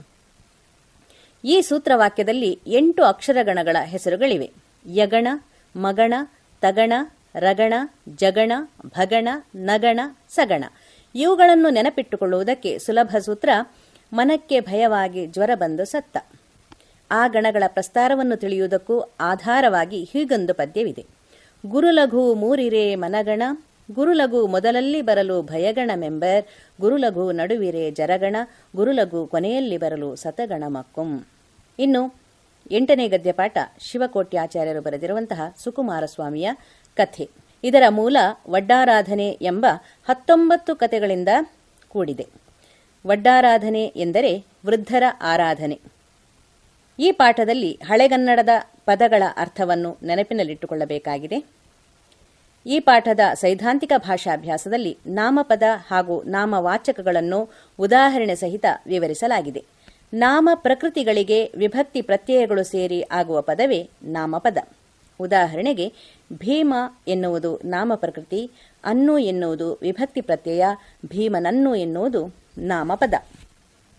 ಈ ಸೂತ್ರವಾಕ್ಯದಲ್ಲಿ ಎಂಟು ಅಕ್ಷರಗಣಗಳ ಹೆಸರುಗಳಿವೆ. ಯಗಣ, ಮಗಣ, ತಗಣ, ರಗಣ, ಜಗಣ, ಭಗಣ, ನಗಣ, ಸಗಣ. ಇವುಗಳನ್ನು ನೆನಪಿಟ್ಟುಕೊಳ್ಳುವುದಕ್ಕೆ ಸುಲಭ ಸೂತ್ರ ಮನಕ್ಕೆ ಭಯವಾಗಿ ಜ್ವರ ಬಂದು ಸತ್ತ. ಆ ಗಣಗಳ ಪ್ರಸ್ತಾರವನ್ನು ತಿಳಿಯುವುದಕ್ಕೂ ಆಧಾರವಾಗಿ ಹೀಗೊಂದು ಪದ್ಯವಿದೆ. ಗುರುಲಘು ಮೂರಿರೆ ಮನಗಣ, ಗುರುಲಘು ಮೊದಲಲ್ಲಿ ಬರಲು ಭಯಗಣ ಮೆಂಬರ್, ಗುರುಲಘು ನಡುವಿರೆ ಜರಗಣ, ಗುರುಲಘು ಕೊನೆಯಲ್ಲಿ ಬರಲು ಸತಗಣ ಮಕ್ಕುಂ. ಇನ್ನು ಎಂಟನೇ ಗದ್ಯಪಾಠ ಶಿವಕೋಟ್ಯಾಚಾರ್ಯರು ಬರೆದಿರುವಂತಹ ಸುಕುಮಾರಸ್ವಾಮಿಯ ಕಥೆ. ಇದರ ಮೂಲ ವಡ್ಡಾರಾಧನೆ ಎಂಬ ಹತ್ತೊಂಬತ್ತು ಕಥೆಗಳಿಂದ ಕೂಡಿದೆ. ವಡ್ಡಾರಾಧನೆ ಎಂದರೆ ವೃದ್ಧರ ಆರಾಧನೆ. ಈ ಪಾಠದಲ್ಲಿ ಹಳೆಗನ್ನಡದ ಪದಗಳ ಅರ್ಥವನ್ನು ನೆನಪಿನಲ್ಲಿಟ್ಟುಕೊಳ್ಳಬೇಕಾಗಿದೆ. ಈ ಪಾಠದ ಸೈದ್ಧಾಂತಿಕ ಭಾಷಾಭ್ಯಾಸದಲ್ಲಿ ನಾಮಪದ ಹಾಗೂ ನಾಮವಾಚಕಗಳನ್ನು ಉದಾಹರಣೆ ಸಹಿತ ವಿವರಿಸಲಾಗಿದೆ. ನಾಮ ಪ್ರಕೃತಿಗಳಿಗೆ ವಿಭಕ್ತಿ ಪ್ರತ್ಯಯಗಳು ಸೇರಿ ಆಗುವ ಪದವೇ ನಾಮಪದ. ಉದಾಹರಣೆಗೆ, ಭೀಮ ಎನ್ನುವುದು ನಾಮ ಪ್ರಕೃತಿ, ಅನ್ನು ಎನ್ನುವುದು ವಿಭಕ್ತಿ ಪ್ರತ್ಯಯ, ಭೀಮನನ್ನು ಎನ್ನುವುದು ನಾಮಪದ.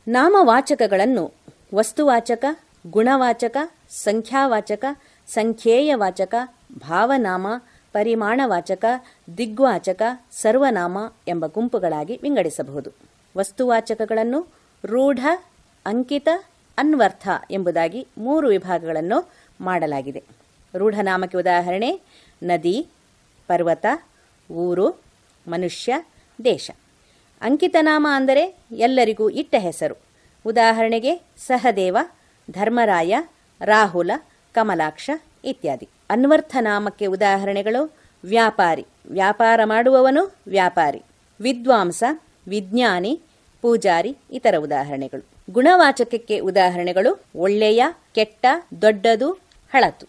ನಾಮವಾಚಕಗಳನ್ನು ವಸ್ತುವಾಚಕ ಗುಣವಾಚಕ, ಸಂಖ್ಯಾವಾಚಕ, ಸಂಖ್ಯೇಯವಾಚಕ, ಭಾವನಾಮ, ಪರಿಮಾಣವಾಚಕ, ದಿಗ್ವಾಚಕ, ಸರ್ವನಾಮ ಎಂಬ ಗುಂಪುಗಳಾಗಿ ವಿಂಗಡಿಸಬಹುದು. ವಸ್ತುವಾಚಕಗಳನ್ನು ರೂಢ, ಅಂಕಿತ, ಅನ್ವರ್ಥ ಎಂಬುದಾಗಿ ಮೂರು ವಿಭಾಗಗಳನ್ನು ಮಾಡಲಾಗಿದೆ. ರೂಢನಾಮಕ್ಕೆ ಉದಾಹರಣೆ, ನದಿ, ಪರ್ವತ, ಊರು, ಮನುಷ್ಯ, ದೇಶ. ಅಂಕಿತನಾಮ ಅಂದರೆ ಎಲ್ಲರಿಗೂ ಇಟ್ಟ ಹೆಸರು. ಉದಾಹರಣೆಗೆ ಸಹದೇವ ಧರ್ಮರಾಯ, ರಾಹುಲ, ಕಮಲಾಕ್ಷ ಇತ್ಯಾದಿ. ಅನ್ವರ್ಥ ನಾಮಕ್ಕೆ ಉದಾಹರಣೆಗಳು, ವ್ಯಾಪಾರಿ, ವ್ಯಾಪಾರ ಮಾಡುವವನು ವ್ಯಾಪಾರಿ, ವಿದ್ವಾಂಸ, ವಿಜ್ಞಾನಿ, ಪೂಜಾರಿ, ಇತರ ಉದಾಹರಣೆಗಳು. ಗುಣವಾಚಕಕ್ಕೆ ಉದಾಹರಣೆಗಳು, ಒಳ್ಳೆಯ, ಕೆಟ್ಟ, ದೊಡ್ಡದು, ಹಳತು.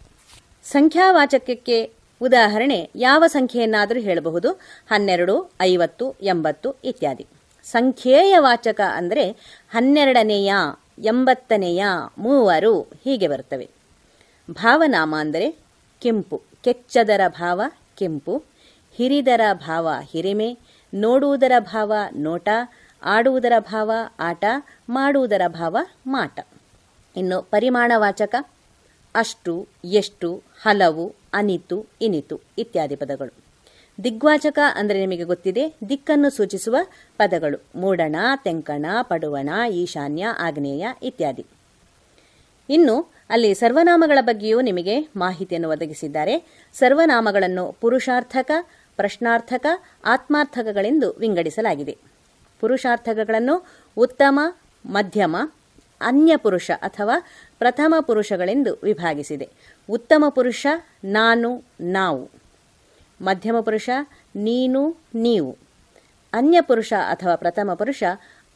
ಸಂಖ್ಯಾವಾಚಕಕ್ಕೆ ಉದಾಹರಣೆ ಯಾವ ಸಂಖ್ಯೆಯನ್ನಾದರೂ ಹೇಳಬಹುದು. ಹನ್ನೆರಡು, ಐವತ್ತು, ಎಂಬತ್ತು ಇತ್ಯಾದಿ. ಸಂಖ್ಯೇಯ ವಾಚಕ ಅಂದರೆ ಹನ್ನೆರಡನೆಯ ಎಂಬತ್ತನೆಯ ಮೂವರು ಹೀಗೆ ಬರುತ್ತವೆ. ಭಾವನಾಮ ಅಂದರೆ ಕೆಂಪು, ಕೆಚ್ಚದರ ಭಾವ ಕೆಂಪು, ಹಿರಿದರ ಭಾವ ಹಿರಿಮೆ, ನೋಡುವುದರ ಭಾವ ನೋಟ, ಆಡುವುದರ ಭಾವ ಆಟ, ಮಾಡುವುದರ ಭಾವ ಮಾಟ. ಇನ್ನು ಪರಿಮಾಣವಾಚಕ, ಅಷ್ಟು, ಎಷ್ಟು, ಹಲವು, ಅನಿತು, ಇನಿತು ಇತ್ಯಾದಿ ಪದಗಳು. ದಿಗ್ವಾಚಕ ಅಂದರೆ ನಿಮಗೆ ಗೊತ್ತಿದೆ, ದಿಕ್ಕನ್ನು ಸೂಚಿಸುವ ಪದಗಳು. ಮೂಡಣ, ತೆಂಕಣ, ಪಡುವಣ, ಈಶಾನ್ಯ, ಆಗ್ನೇಯ ಇತ್ಯಾದಿ. ಇನ್ನು, ಅಲ್ಲಿ ಸರ್ವನಾಮಗಳ ಬಗ್ಗೆಯೂ ನಿಮಗೆ ಮಾಹಿತಿಯನ್ನು ಒದಗಿಸಿದ್ದಾರೆ. ಸರ್ವನಾಮಗಳನ್ನು ಪುರುಷಾರ್ಥಕ, ಪ್ರಶ್ನಾರ್ಥಕ, ಆತ್ಮಾರ್ಥಕಗಳೆಂದು ವಿಂಗಡಿಸಲಾಗಿದೆ. ಪುರುಷಾರ್ಥಕಗಳನ್ನು ಉತ್ತಮ, ಮಧ್ಯಮ, ಅನ್ಯ ಪುರುಷ ಅಥವಾ ಪ್ರಥಮ ಪುರುಷಗಳೆಂದು ವಿಭಾಗಿಸಿದೆ. ಉತ್ತಮ ಪುರುಷ, ನಾನು, ನಾವು. ಮಧ್ಯಮ ಪುರುಷ, ನೀನು, ನೀವು. ಅನ್ಯ ಪುರುಷ ಅಥವಾ ಪ್ರಥಮ ಪುರುಷ,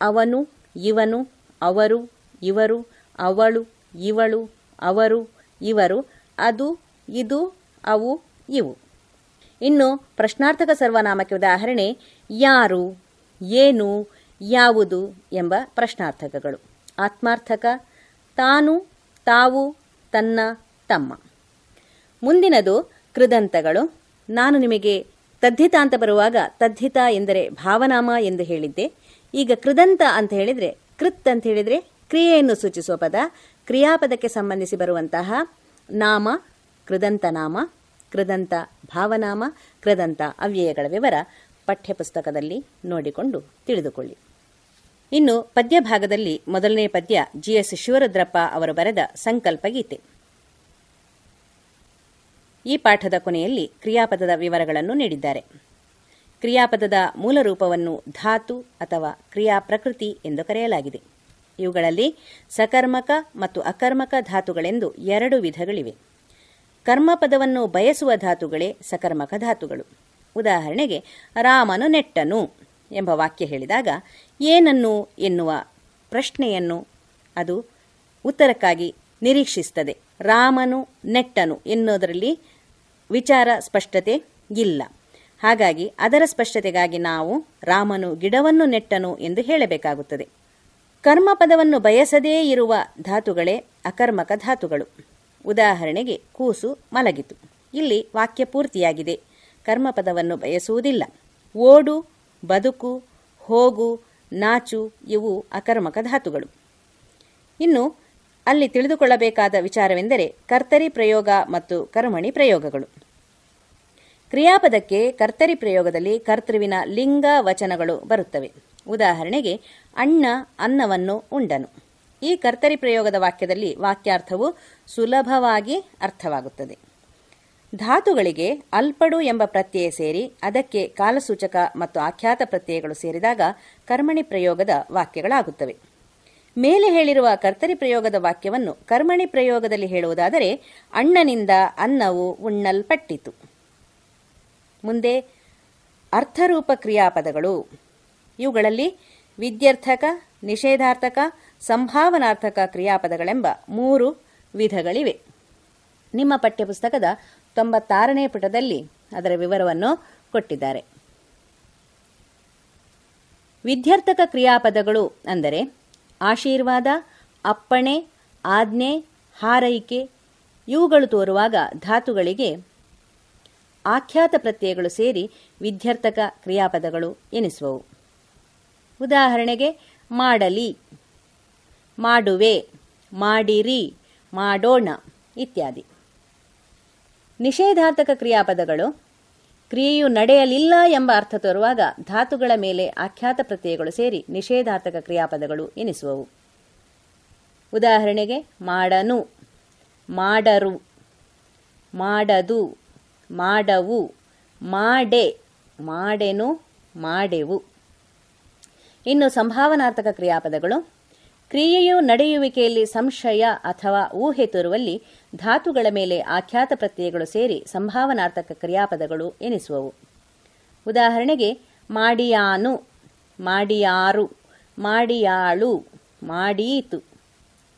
ಅವನು, ಇವನು, ಅವರು, ಇವರು, ಅವಳು, ಇವಳು, ಅವರು, ಇವರು, ಅದು, ಇದು, ಅವು, ಇವು. ಇನ್ನು ಪ್ರಶ್ನಾರ್ಥಕ ಸರ್ವನಾಮಕ್ಕೆ ಉದಾಹರಣೆ, ಯಾರು, ಏನು, ಯಾವುದು ಎಂಬ ಪ್ರಶ್ನಾರ್ಥಕಗಳು. ಆತ್ಮಾರ್ಥಕ, ತಾನು, ತಾವು, ತನ್ನ, ತಮ್ಮ. ಮುಂದಿನದು ಕೃದಂತಗಳು. ನಾನು ನಿಮಗೆ ತದ್ಧಿತ ಅಂತ ಬರುವಾಗ ತದ್ಧಿತ ಎಂದರೆ ಭಾವನಾಮ ಎಂದು ಹೇಳಿದ್ದೆ. ಈಗ ಕೃದಂತ ಅಂತ ಹೇಳಿದರೆ ಕೃತ್ ಅಂತ ಹೇಳಿದರೆ ಕ್ರಿಯೆಯನ್ನು ಸೂಚಿಸುವ ಪದ. ಕ್ರಿಯಾಪದಕ್ಕೆ ಸಂಬಂಧಿಸಿ ಬರುವಂತಹ ನಾಮ, ಕೃದಂತ ನಾಮ, ಕೃದಂತ ಭಾವನಾಮ, ಕೃದಂತ ಅವ್ಯಯಗಳ ವಿವರ ಪಠ್ಯಪುಸ್ತಕದಲ್ಲಿ ನೋಡಿಕೊಂಡು ತಿಳಿದುಕೊಳ್ಳಿ. ಇನ್ನು ಪದ್ಯ ಭಾಗದಲ್ಲಿ ಮೊದಲನೇ ಪದ್ಯ ಜಿಎಸ್ ಶಿವರುದ್ರಪ್ಪ ಅವರು ಬರೆದ ಸಂಕಲ್ಪ ಗೀತೆ. ಈ ಪಾಠದ ಕೊನೆಯಲ್ಲಿ ಕ್ರಿಯಾಪದದ ವಿವರಗಳನ್ನು ನೀಡಿದ್ದಾರೆ. ಕ್ರಿಯಾಪದದ ಮೂಲ ರೂಪವನ್ನು ಧಾತು ಅಥವಾ ಕ್ರಿಯಾ ಪ್ರಕೃತಿ ಎಂದು ಕರೆಯಲಾಗಿದೆ. ಇವುಗಳಲ್ಲಿ ಸಕರ್ಮಕ ಮತ್ತು ಅಕರ್ಮಕ ಧಾತುಗಳೆಂದು ಎರಡು ವಿಧಗಳಿವೆ. ಕರ್ಮಪದವನ್ನು ಬಯಸುವ ಧಾತುಗಳೇ ಸಕರ್ಮಕ ಧಾತುಗಳು. ಉದಾಹರಣೆಗೆ, ರಾಮನು ನೆಟ್ಟನು ಎಂಬ ವಾಕ್ಯ ಹೇಳಿದಾಗ, ಏನನ್ನು ಎನ್ನುವ ಪ್ರಶ್ನೆಯನ್ನು ಅದು ಉತ್ತರಕ್ಕಾಗಿ ನಿರೀಕ್ಷಿಸುತ್ತದೆ. ರಾಮನು ನೆಟ್ಟನು ಎನ್ನುವುದರಲ್ಲಿ ವಿಚಾರ ಸ್ಪಷ್ಟತೆ ಇಲ್ಲ. ಹಾಗಾಗಿ ಅದರ ಸ್ಪಷ್ಟತೆಗಾಗಿ ನಾವು ರಾಮನು ಗಿಡವನ್ನು ನೆಟ್ಟನು ಎಂದು ಹೇಳಬೇಕಾಗುತ್ತದೆ. ಕರ್ಮಪದವನ್ನು ಬಯಸದೇ ಇರುವ ಧಾತುಗಳೇ ಅಕರ್ಮಕ ಧಾತುಗಳು. ಉದಾಹರಣೆಗೆ ಕೂಸು ಮಲಗಿತು. ಇಲ್ಲಿ ವಾಕ್ಯ ಪೂರ್ತಿಯಾಗಿದೆ. ಕರ್ಮಪದವನ್ನು ಬಯಸುವುದಿಲ್ಲ. ಓಡು, ಬದುಕು, ಹೋಗು, ನಾಚು ಇವು ಅಕರ್ಮಕ ಧಾತುಗಳು. ಇನ್ನು ಅಲ್ಲಿ ತಿಳಿದುಕೊಳ್ಳಬೇಕಾದ ವಿಚಾರವೆಂದರೆ ಕರ್ತರಿ ಪ್ರಯೋಗ ಮತ್ತು ಕರ್ಮಣಿ ಪ್ರಯೋಗಗಳು. ಕ್ರಿಯಾಪದಕ್ಕೆ ಕರ್ತರಿ ಪ್ರಯೋಗದಲ್ಲಿ ಕರ್ತೃವಿನ ಲಿಂಗ ವಚನಗಳು ಬರುತ್ತವೆ. ಉದಾಹರಣೆಗೆ, ಅಣ್ಣ ಅನ್ನವನ್ನು ಉಂಡನು. ಈ ಕರ್ತರಿ ಪ್ರಯೋಗದ ವಾಕ್ಯದಲ್ಲಿ ವಾಕ್ಯಾರ್ಥವು ಸುಲಭವಾಗಿ ಅರ್ಥವಾಗುತ್ತದೆ. ಧಾತುಗಳಿಗೆ ಅಲ್ಪಡು ಎಂಬ ಪ್ರತ್ಯಯ ಸೇರಿ ಅದಕ್ಕೆ ಕಾಲಸೂಚಕ ಮತ್ತು ಆಖ್ಯಾತ ಪ್ರತ್ಯಯಗಳು ಸೇರಿದಾಗ ಕರ್ಮಣಿ ಪ್ರಯೋಗದ ವಾಕ್ಯಗಳಾಗುತ್ತವೆ. ಮೇಲೆ ಹೇಳಿರುವ ಕರ್ತರಿ ಪ್ರಯೋಗದ ವಾಕ್ಯವನ್ನು ಕರ್ಮಣಿ ಪ್ರಯೋಗದಲ್ಲಿ ಹೇಳುವುದಾದರೆ, ಅಣ್ಣನಿಂದ ಅನ್ನವು ಉಣ್ಣಲ್ಪಟ್ಟಿತು. ಮುಂದೆ, ಅರ್ಥರೂಪ ಕ್ರಿಯಾಪದಗಳು. ಇವುಗಳಲ್ಲಿ ವಿದ್ಯರ್ಥಕ, ನಿಷೇಧಾರ್ಥಕ, ಸಂಭಾವನಾರ್ಥಕ ಕ್ರಿಯಾಪದಗಳೆಂಬ ಮೂರು ವಿಧಗಳಿವೆ. ನಿಮ್ಮ ಪಠ್ಯಪುಸ್ತಕದ ತೊಂಬತ್ತಾರನೇ ಪುಟದಲ್ಲಿ ಅದರ ವಿವರವನ್ನು ಕೊಟ್ಟಿದ್ದಾರೆ. ವಿದ್ಯಾರ್ಥಕ ಕ್ರಿಯಾಪದಗಳು ಅಂದರೆ ಆಶೀರ್ವಾದ, ಅಪ್ಪಣೆ, ಆಜ್ಞೆ, ಹಾರೈಕೆ ಇವುಗಳು ತೋರುವಾಗ ಧಾತುಗಳಿಗೆ ಆಖ್ಯಾತ ಪ್ರತ್ಯಯಗಳು ಸೇರಿ ವಿದ್ಯಾರ್ಥಕ ಕ್ರಿಯಾಪದಗಳು ಎನಿಸುವವು. ಉದಾಹರಣೆಗೆ, ಮಾಡಲಿ, ಮಾಡುವೆ, ಮಾಡಿರಿ, ಮಾಡೋಣ ಇತ್ಯಾದಿ. ನಿಷೇಧಾರ್ಥಕ ಕ್ರಿಯಾಪದಗಳು ಕ್ರಿಯೆಯು ನಡೆಯಲಿಲ್ಲ ಎಂಬ ಅರ್ಥ ತೋರುವಾಗ ಧಾತುಗಳ ಮೇಲೆ ಆಖ್ಯಾತ ಪ್ರತ್ಯಯಗಳು ಸೇರಿ ನಿಷೇಧಾರ್ಥಕ ಕ್ರಿಯಾಪದಗಳು ಎನಿಸುವವು. ಉದಾಹರಣೆಗೆ ಮಾಡನು, ಮಾಡರು, ಮಾಡದು, ಮಾಡವು, ಮಾಡೆ, ಮಾಡೆನು, ಮಾಡೆವು. ಇನ್ನು ಸಂಭಾವನಾರ್ಥಕ ಕ್ರಿಯಾಪದಗಳು ಕ್ರಿಯೆಯು ನಡೆಯುವಿಕೆಯಲ್ಲಿ ಸಂಶಯ ಅಥವಾ ಊಹೆ ತೋರುವಲ್ಲಿ ಧಾತುಗಳ ಮೇಲೆ ಆಖ್ಯಾತ ಪ್ರತ್ಯಯಗಳು ಸೇರಿ ಸಂಭಾವನಾರ್ಥಕ ಕ್ರಿಯಾಪದಗಳು ಎನಿಸುವವು. ಉದಾಹರಣೆಗೆ, ಮಾಡಿಯಾನು, ಮಾಡಿಯಾರು, ಮಾಡಿಯಾಳು ಮಾಡೀತು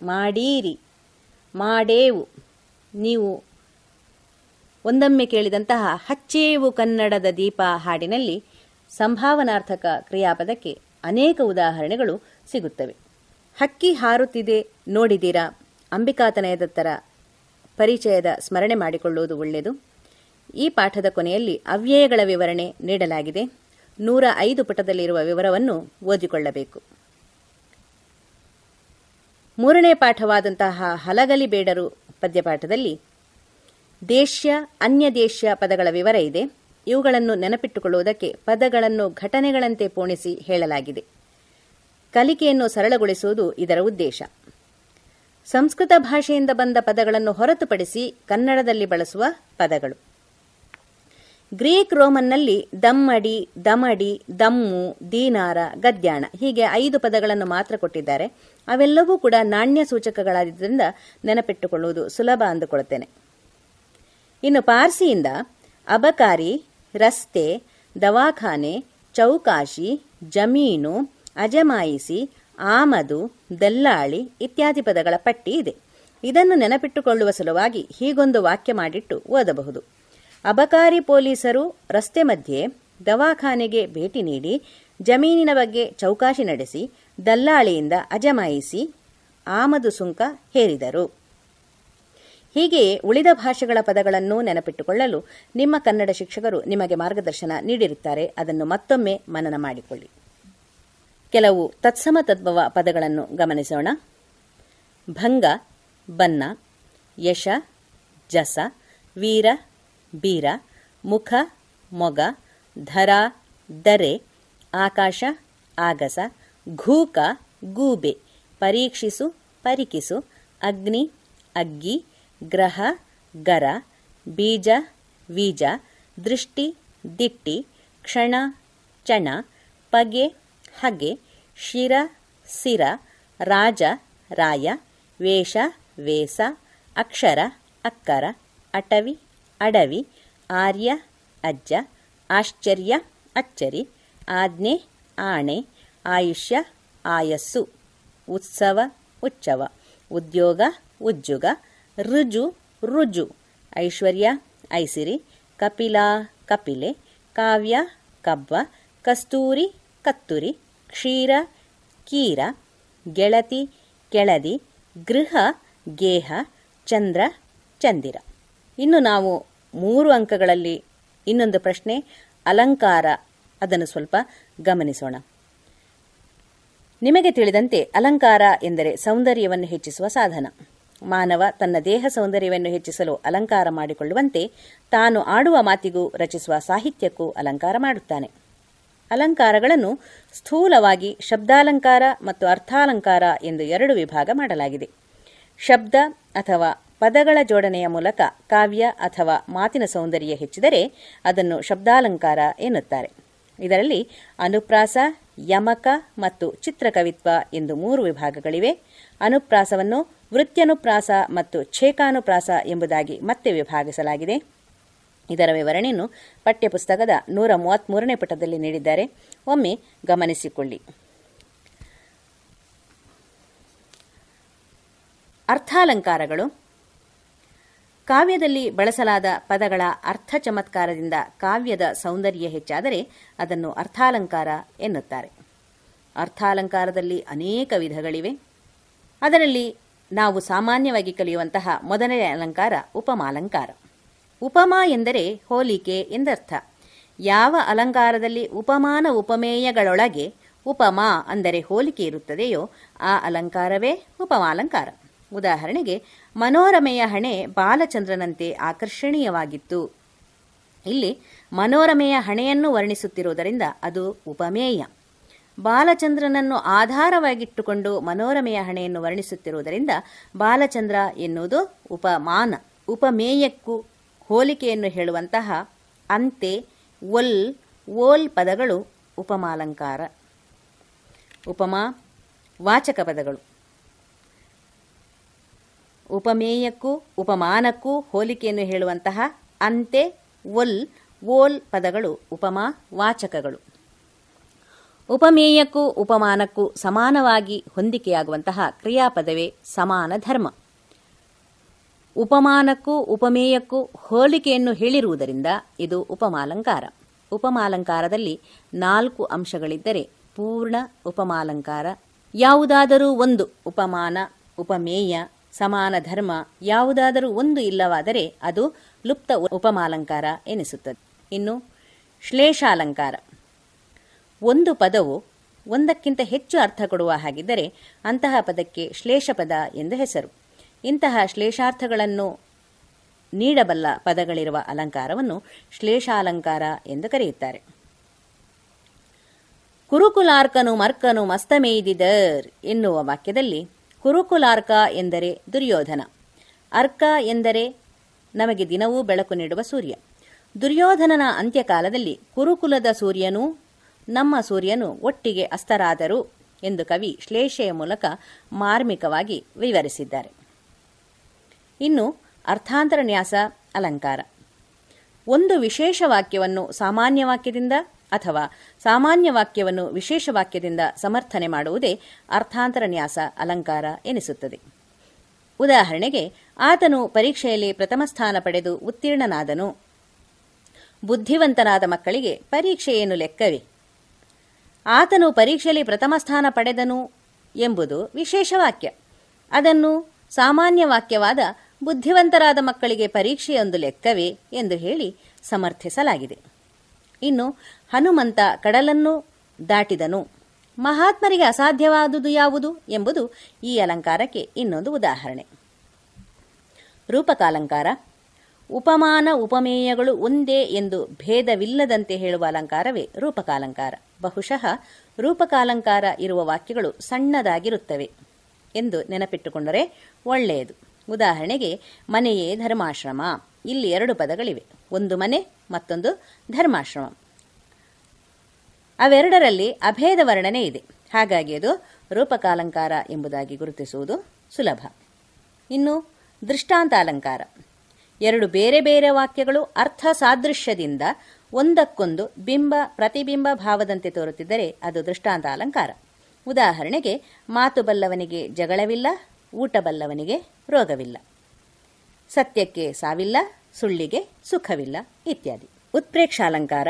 ಮಾಡೀರಿ ಮಾಡೇವು, ನೀವು ಒಂದೊಮ್ಮೆ ಕೇಳಿದಂತಹ ಹಚ್ಚೇವು ಕನ್ನಡದ ದೀಪ ಹಾಡಿನಲ್ಲಿ ಸಂಭಾವನಾರ್ಥಕ ಕ್ರಿಯಾಪದಕ್ಕೆ ಅನೇಕ ಉದಾಹರಣೆಗಳು ಸಿಗುತ್ತವೆ. ಹಕ್ಕಿ ಹಾರುತ್ತಿದೆ ನೋಡಿದಿರಾ ಅಂಬಿಕಾತನಯದತ್ತರ ಪರಿಚಯದ ಸ್ಮರಣೆ ಮಾಡಿಕೊಳ್ಳುವುದು ಒಳ್ಳೆಯದು. ಈ ಪಾಠದ ಕೊನೆಯಲ್ಲಿ ಅವ್ಯಯಗಳ ವಿವರಣೆ ನೀಡಲಾಗಿದೆ. ನೂರ ಐದು ಪುಟದಲ್ಲಿರುವ ವಿವರವನ್ನು ಓದಿಕೊಳ್ಳಬೇಕು. ಮೂರನೇ ಪಾಠವಾದಂತಹ ಹಲಗಲಿ ಬೇಡರು ಪದ್ಯಪಾಠದಲ್ಲಿ ದೇಶ್ಯ, ಅನ್ಯ ದೇಶ್ಯ ಪದಗಳ ವಿವರ ಇದೆ. ಇವುಗಳನ್ನು ನೆನಪಿಟ್ಟುಕೊಳ್ಳುವುದಕ್ಕೆ ಪದಗಳನ್ನು ಘಟನೆಗಳಂತೆ ಪೋಣಿಸಿ ಹೇಳಲಾಗಿದೆ. ಕಲಿಕೆಯನ್ನು ಸರಳಗೊಳಿಸುವುದು ಇದರ ಉದ್ದೇಶ. ಸಂಸ್ಕೃತ ಭಾಷೆಯಿಂದ ಬಂದ ಪದಗಳನ್ನು ಹೊರತುಪಡಿಸಿ ಕನ್ನಡದಲ್ಲಿ ಬಳಸುವ ಪದಗಳು. ಗ್ರೀಕ್ ರೋಮನ್ನಲ್ಲಿ ದಮ್ಮಡಿ, ದಮಡಿ, ದಮ್ಮು, ದೀನಾರ, ಗದ್ಯಾಣ ಹೀಗೆ ಐದು ಪದಗಳನ್ನು ಮಾತ್ರ ಕೊಟ್ಟಿದ್ದಾರೆ. ಅವೆಲ್ಲವೂ ಕೂಡ ನಾಣ್ಯ ಸೂಚಕಗಳಾದ್ದರಿಂದ ನೆನಪಿಟ್ಟುಕೊಳ್ಳುವುದು ಸುಲಭ ಅಂದುಕೊಳ್ಳುತ್ತೇನೆ ಇನ್ನು ಪಾರ್ಸಿಯಿಂದ ಅಬಕಾರಿ, ರಸ್ತೆ, ದವಾಖಾನೆ, ಚೌಕಾಶಿ, ಜಮೀನು ಅಜಮಾಯಿಸಿ, ಆಮದು, ದಲ್ಲಾಳಿ ಇತ್ಯಾದಿ ಪದಗಳ ಪಟ್ಟಿ ಇದೆ. ಇದನ್ನು ನೆನಪಿಟ್ಟುಕೊಳ್ಳುವ ಸಲುವಾಗಿ ಹೀಗೊಂದು ವಾಕ್ಯ ಮಾಡಿಟ್ಟು ಓದಬಹುದು. ಅಬಕಾರಿ ಪೊಲೀಸರು ರಸ್ತೆ ಮಧ್ಯೆ ದವಾಖಾನೆಗೆ ಭೇಟಿ ನೀಡಿ, ಜಮೀನಿನ ಬಗ್ಗೆ ಚೌಕಾಶಿ ನಡೆಸಿ, ದಲ್ಲಾಳಿಯಿಂದ ಅಜಮಾಯಿಸಿ, ಆಮದು ಸುಂಕ ಹೇರಿದರು. ಹೀಗೆಯೇ ಉಳಿದ ಭಾಷೆಗಳ ಪದಗಳನ್ನು ನೆನಪಿಟ್ಟುಕೊಳ್ಳಲು ನಿಮ್ಮ ಕನ್ನಡ ಶಿಕ್ಷಕರು ನಿಮಗೆ ಮಾರ್ಗದರ್ಶನ ನೀಡಿರುತ್ತಾರೆ. ಅದನ್ನು ಮತ್ತೊಮ್ಮೆ ಮನನ ಮಾಡಿಕೊಳ್ಳಿ. ಕೆಲವು ತತ್ಸಮ ತದ್ಭವ ಪದಗಳನ್ನು ಗಮನಿಸೋಣ. ಭಂಗ, ಬನ್ನ, ಯಶ, ಜಸ, ವೀರ, ಬೀರ, ಮುಖ, ಮೊಗ, ಧರ, ದರೆ, ಆಕಾಶ, ಆಗಸ, ಘೂಕ, ಗೂಬೆ, ಪರೀಕ್ಷಿಸು, ಪರಿಕಿಸು, ಅಗ್ನಿ, ಅಗ್ಗಿ, ಗ್ರಹ, ಗರ, ಬೀಜ, ವೀಜ, ದೃಷ್ಟಿ, ದಿಟ್ಟಿ, ಕ್ಷಣ, ಚಣ, ಪಗೆ ಹಗೆ ಶಿರ, ಸಿರ, ರಾಜ, ರಾಯ, ವೇಷ, ವೇಸ, ಅಕ್ಷರ, ಅಕ್ಕರ, ಅಟವಿ, ಅಡವಿ, ಆರ್ಯ, ಅಜ್ಜ, ಆಶ್ಚರ್ಯ, ಅಚ್ಚರಿ, ಆಜ್ಞೆ, ಆಣೆ, ಆಯುಷ್ಯ, ಆಯಸ್ಸು, ಉತ್ಸವ, ಉಚ್ಚವ, ಉದ್ಯೋಗ, ಉಜ್ಜುಗ, ಋಜು ರುಜು ಐಶ್ವರ್ಯ, ಐಸಿರಿ, ಕಪಿಲಾ, ಕಪಿಲೆ, ಕಾವ್ಯ ಕಬ್ಬ ಕಸ್ತೂರಿ, ಕತ್ತುರಿ ಕ್ಷೀರ, ಕೀರ, ಗೆಳತಿ, ಕೆಳದಿ, ಗೃಹ, ಗೇಹ, ಚಂದ್ರ, ಚಂದಿರ. ಇನ್ನು ನಾವು ಮೂರು ಅಂಕಗಳಲ್ಲಿ ಇನ್ನೊಂದು ಪ್ರಶ್ನೆ, ಅಲಂಕಾರ. ಅದನ್ನು ಸ್ವಲ್ಪ ಗಮನಿಸೋಣ. ನಿಮಗೆ ತಿಳಿದಂತೆ ಅಲಂಕಾರ ಎಂದರೆ ಸೌಂದರ್ಯವನ್ನು ಹೆಚ್ಚಿಸುವ ಸಾಧನ. ಮಾನವ ತನ್ನ ದೇಹ ಸೌಂದರ್ಯವನ್ನು ಹೆಚ್ಚಿಸಲು ಅಲಂಕಾರ ಮಾಡಿಕೊಳ್ಳುವಂತೆ ತಾನು ಆಡುವ ಮಾತಿಗೂ ರಚಿಸುವ ಸಾಹಿತ್ಯಕ್ಕೂ ಅಲಂಕಾರ ಮಾಡುತ್ತಾನೆ. ಅಲಂಕಾರಗಳನ್ನು ಸ್ಥೂಲವಾಗಿ ಶಬ್ದಾಲಂಕಾರ ಮತ್ತು ಅರ್ಥಾಲಂಕಾರ ಎಂದು ಎರಡು ವಿಭಾಗ ಮಾಡಲಾಗಿದೆ. ಶಬ್ದ ಅಥವಾ ಪದಗಳ ಜೋಡಣೆಯ ಮೂಲಕ ಕಾವ್ಯ ಅಥವಾ ಮಾತಿನ ಸೌಂದರ್ಯ ಹೆಚ್ಚಿದರೆ ಅದನ್ನು ಶಬ್ದಾಲಂಕಾರ ಎನ್ನುತ್ತಾರೆ. ಇದರಲ್ಲಿ ಅನುಪ್ರಾಸ, ಯಮಕ ಮತ್ತು ಚಿತ್ರಕವಿತ್ವ ಎಂದು ಮೂರು ವಿಭಾಗಗಳಿವೆ. ಅನುಪ್ರಾಸವನ್ನು ವೃತ್ಯನುಪ್ರಾಸ ಮತ್ತು ಛೇಕಾನುಪ್ರಾಸ ಎಂಬುದಾಗಿ ಮತ್ತೆ ವಿಭಾಗಿಸಲಾಗಿದೆ. ಇದರ ವಿವರಣೆಯನ್ನು ಪಠ್ಯಪುಸ್ತಕದ ನೂರ ಮೂವತ್ಮೂರನೇ ಪುಟದಲ್ಲಿ ನೀಡಿದ್ದಾರೆ. ಒಮ್ಮೆ ಗಮನಿಸಿಕೊಳ್ಳಿ. ಅರ್ಥಾಲಂಕಾರಗಳು. ಕಾವ್ಯದಲ್ಲಿ ಬಳಸಲಾದ ಪದಗಳ ಅರ್ಥ ಚಮತ್ಕಾರದಿಂದ ಕಾವ್ಯದ ಸೌಂದರ್ಯ ಹೆಚ್ಚಾದರೆ ಅದನ್ನು ಅರ್ಥಾಲಂಕಾರ ಎನ್ನುತ್ತಾರೆ. ಅರ್ಥಾಲಂಕಾರದಲ್ಲಿ ಅನೇಕ ವಿಧಗಳಿವೆ. ಅದರಲ್ಲಿ ನಾವು ಸಾಮಾನ್ಯವಾಗಿ ಕಲಿಯುವಂತಹ ಮೊದಲನೇ ಅಲಂಕಾರ ಉಪಮಾಲಂಕಾರ. ಉಪಮಾ ಎಂದರೆ ಹೋಲಿಕೆ ಎಂದರ್ಥ. ಯಾವ ಅಲಂಕಾರದಲ್ಲಿ ಉಪಮಾನ ಉಪಮೇಯಗಳೊಳಗೆ ಉಪಮಾ ಅಂದರೆ ಹೋಲಿಕೆ ಇರುತ್ತದೆಯೋ ಆ ಅಲಂಕಾರವೇ ಉಪಮಾಲಂಕಾರ. ಉದಾಹರಣೆಗೆ, ಮನೋರಮೆಯ ಹಣೆ ಬಾಲಚಂದ್ರನಂತೆ ಆಕರ್ಷಣೀಯವಾಗಿತ್ತು. ಇಲ್ಲಿ ಮನೋರಮೆಯ ಹಣೆಯನ್ನು ವರ್ಣಿಸುತ್ತಿರುವುದರಿಂದ ಅದು ಉಪಮೇಯ. ಬಾಲಚಂದ್ರನನ್ನು ಆಧಾರವಾಗಿಟ್ಟುಕೊಂಡು ಮನೋರಮೆಯ ಹಣೆಯನ್ನು ವರ್ಣಿಸುತ್ತಿರುವುದರಿಂದ ಬಾಲಚಂದ್ರ ಎನ್ನುವುದು ಉಪಮಾನ, ಉಪಮೇಯಕ್ಕೂ ಹೋಲಿಕೆಯನ್ನು ಹೇಳುವಂತಹ ಅಂತೆ, ಒಲ್, ಓಲ್ ಪದಗಳು ಉಪಮಾಲಂಕಾರ. ಉಪಮಾ, ವಾಚಕ ಪದಗಳು. ಉಪಮೇಯಕ್ಕೂ, ಉಪಮಾನಕ್ಕೂ ಹೋಲಿಕೆಯನ್ನು ಹೇಳುವಂತಹ ಅಂತೆ, ಒಲ್, ಓಲ್ ಪದಗಳು ಉಪಮಾ, ವಾಚಕಗಳು. ಉಪಮೇಯಕ್ಕೂ, ಉಪಮಾನಕ್ಕೂ ಸಮಾನವಾಗಿ ಹೊಂದಿಕೆಯಾಗುವಂತಹ ಕ್ರಿಯಾಪದವೇ ಸಮಾನ ಧರ್ಮ. ಉಪಮಾನಕ್ಕೂ ಉಪಮೇಯಕ್ಕೂ ಹೋಲಿಕೆಯನ್ನು ಹೇಳಿರುವುದರಿಂದ ಇದು ಉಪಮಾಲಂಕಾರ. ಉಪಮಾಲಂಕಾರದಲ್ಲಿ ನಾಲ್ಕು ಅಂಶಗಳಿದ್ದರೆ ಪೂರ್ಣ ಉಪಮಾಲಂಕಾರ, ಯಾವುದಾದರೂ ಒಂದು ಉಪಮಾನ, ಉಪಮೇಯ, ಸಮಾನ ಧರ್ಮ, ಯಾವುದಾದರೂ ಒಂದು ಇಲ್ಲವಾದರೆ ಅದು ಲುಪ್ತ ಉಪಮಾಲಂಕಾರ ಎನಿಸುತ್ತದೆ. ಇನ್ನು ಶ್ಲೇಷಾಲಂಕಾರ. ಒಂದು ಪದವು ಒಂದಕ್ಕಿಂತ ಹೆಚ್ಚು ಅರ್ಥ ಕೊಡುವ ಹಾಗಿದ್ದರೆ ಅಂತಹ ಪದಕ್ಕೆ ಶ್ಲೇಷಪದ ಎಂದು ಹೆಸರು. ಇಂತಹ ಶ್ಲೇಷಾರ್ಥಗಳನ್ನು ನೀಡಬಲ್ಲ ಪದಗಳಿರುವ ಅಲಂಕಾರವನ್ನು ಶ್ಲೇಷಾಲಂಕಾರ ಎಂದು ಕರೆಯುತ್ತಾರೆ. ಕುರುಕುಲಾರ್ಕನು ಮರ್ಕನು ಮಸ್ತಮೇಯ್ದಿದರ್ ಎನ್ನುವ ವಾಕ್ಯದಲ್ಲಿ ಕುರುಕುಲಾರ್ಕ ಎಂದರೆ ದುರ್ಯೋಧನ. ಅರ್ಕ ಎಂದರೆ ನಮಗೆ ದಿನವೂ ಬೆಳಕು ನೀಡುವ ಸೂರ್ಯ. ದುರ್ಯೋಧನನ ಅಂತ್ಯಕಾಲದಲ್ಲಿ ಕುರುಕುಲದ ಸೂರ್ಯನೂ ನಮ್ಮ ಸೂರ್ಯನು ಒಟ್ಟಿಗೆ ಅಸ್ತರಾದರು ಎಂದು ಕವಿ ಶ್ಲೇಷೆಯ ಮೂಲಕ ಮಾರ್ಮಿಕವಾಗಿ ವಿವರಿಸಿದ್ದಾರೆ. ಇನ್ನು ಅರ್ಥಾಂತರ ನ್ಯಾಸ, ಅಲಂಕಾರ. ಒಂದು ವಿಶೇಷ ವಾಕ್ಯವನ್ನು ಸಾಮಾನ್ಯ ವಾಕ್ಯದಿಂದ ಅಥವಾ ಸಾಮಾನ್ಯ ವಾಕ್ಯವನ್ನು ವಿಶೇಷ ವಾಕ್ಯದಿಂದ ಸಮರ್ಥನೆ ಮಾಡುವುದೇ ಅರ್ಥಾಂತರ ನ್ಯಾಸ, ಅಲಂಕಾರ ಎನಿಸುತ್ತದೆ. ಉದಾಹರಣೆಗೆ, ಆತನು ಪರೀಕ್ಷೆಯಲ್ಲಿ ಪ್ರಥಮ ಸ್ಥಾನ ಪಡೆದು ಉತ್ತೀರ್ಣನಾದನು. ಬುದ್ಧಿವಂತನಾದ ಮಕ್ಕಳಿಗೆ ಪರೀಕ್ಷೆ ಏನು ಲೆಕ್ಕವೇ? ಆತನು ಪರೀಕ್ಷೆಯಲ್ಲಿ ಪ್ರಥಮ ಸ್ಥಾನ ಪಡೆದನು ಎಂಬುದು ವಿಶೇಷ ವಾಕ್ಯ. ಅದನ್ನು ಸಾಮಾನ್ಯ ವಾಕ್ಯವಾದ ಬುದ್ಧಿವಂತರಾದ ಮಕ್ಕಳಿಗೆ ಪರೀಕ್ಷೆಯೊಂದು ಲೆಕ್ಕವೇ ಎಂದು ಹೇಳಿ ಸಮರ್ಥಿಸಲಾಗಿದೆ. ಇನ್ನು ಹನುಮಂತ ಕಡಲನ್ನು ದಾಟಿದನು. ಮಹಾತ್ಮರಿಗೆ ಅಸಾಧ್ಯವಾದುದು ಯಾವುದು ಎಂಬುದು ಈ ಅಲಂಕಾರಕ್ಕೆ ಇನ್ನೊಂದು ಉದಾಹರಣೆ. ರೂಪಕಾಲಂಕಾರ. ಉಪಮಾನ ಉಪಮೇಯಗಳು ಒಂದೇ ಎಂದು ಭೇದವಿಲ್ಲದಂತೆ ಹೇಳುವ ಅಲಂಕಾರವೇ ರೂಪಕಾಲಂಕಾರ. ಬಹುಶಃ ರೂಪಕಾಲಂಕಾರ ಇರುವ ವಾಕ್ಯಗಳು ಸಣ್ಣದಾಗಿರುತ್ತವೆ ಎಂದು ನೆನಪಿಟ್ಟುಕೊಂಡರೆ ಒಳ್ಳೆಯದು. ಉದಾಹರಣೆಗೆ, ಮನೆಯೇ ಧರ್ಮಾಶ್ರಮ. ಇಲ್ಲಿ ಎರಡು ಪದಗಳಿವೆ. ಒಂದು ಮನೆ, ಮತ್ತೊಂದು ಧರ್ಮಾಶ್ರಮ. ಅವೆರಡರಲ್ಲಿ ಅಭೇದ ವರ್ಣನೆ ಇದೆ. ಹಾಗಾಗಿ ಅದು ರೂಪಕಾಲಂಕಾರ ಎಂಬುದಾಗಿ ಗುರುತಿಸುವುದು ಸುಲಭ. ಇನ್ನು ದೃಷ್ಟಾಂತಾಲಂಕಾರ. ಎರಡು ಬೇರೆ ಬೇರೆ ವಾಕ್ಯಗಳು ಅರ್ಥ ಸಾದೃಶ್ಯದಿಂದ ಒಂದಕ್ಕೊಂದು ಬಿಂಬ, ಪ್ರತಿಬಿಂಬ ಭಾವದಂತೆ ತೋರುತ್ತಿದ್ದರೆ ಅದು ದೃಷ್ಟಾಂತ ಅಲಂಕಾರ ಉದಾಹರಣೆಗೆ, ಮಾತು ಬಲ್ಲವನಿಗೆ ಜಗಳವಿಲ್ಲ ಊಟ ಬಲ್ಲವನಿಗೆ ರೋಗವಿಲ್ಲ. ಸತ್ಯಕ್ಕೆ ಸಾವಿಲ್ಲ, ಸುಳ್ಳಿಗೆ ಸುಖವಿಲ್ಲ ಇತ್ಯಾದಿ. ಉತ್ಪ್ರೇಕ್ಷಾಲಂಕಾರ,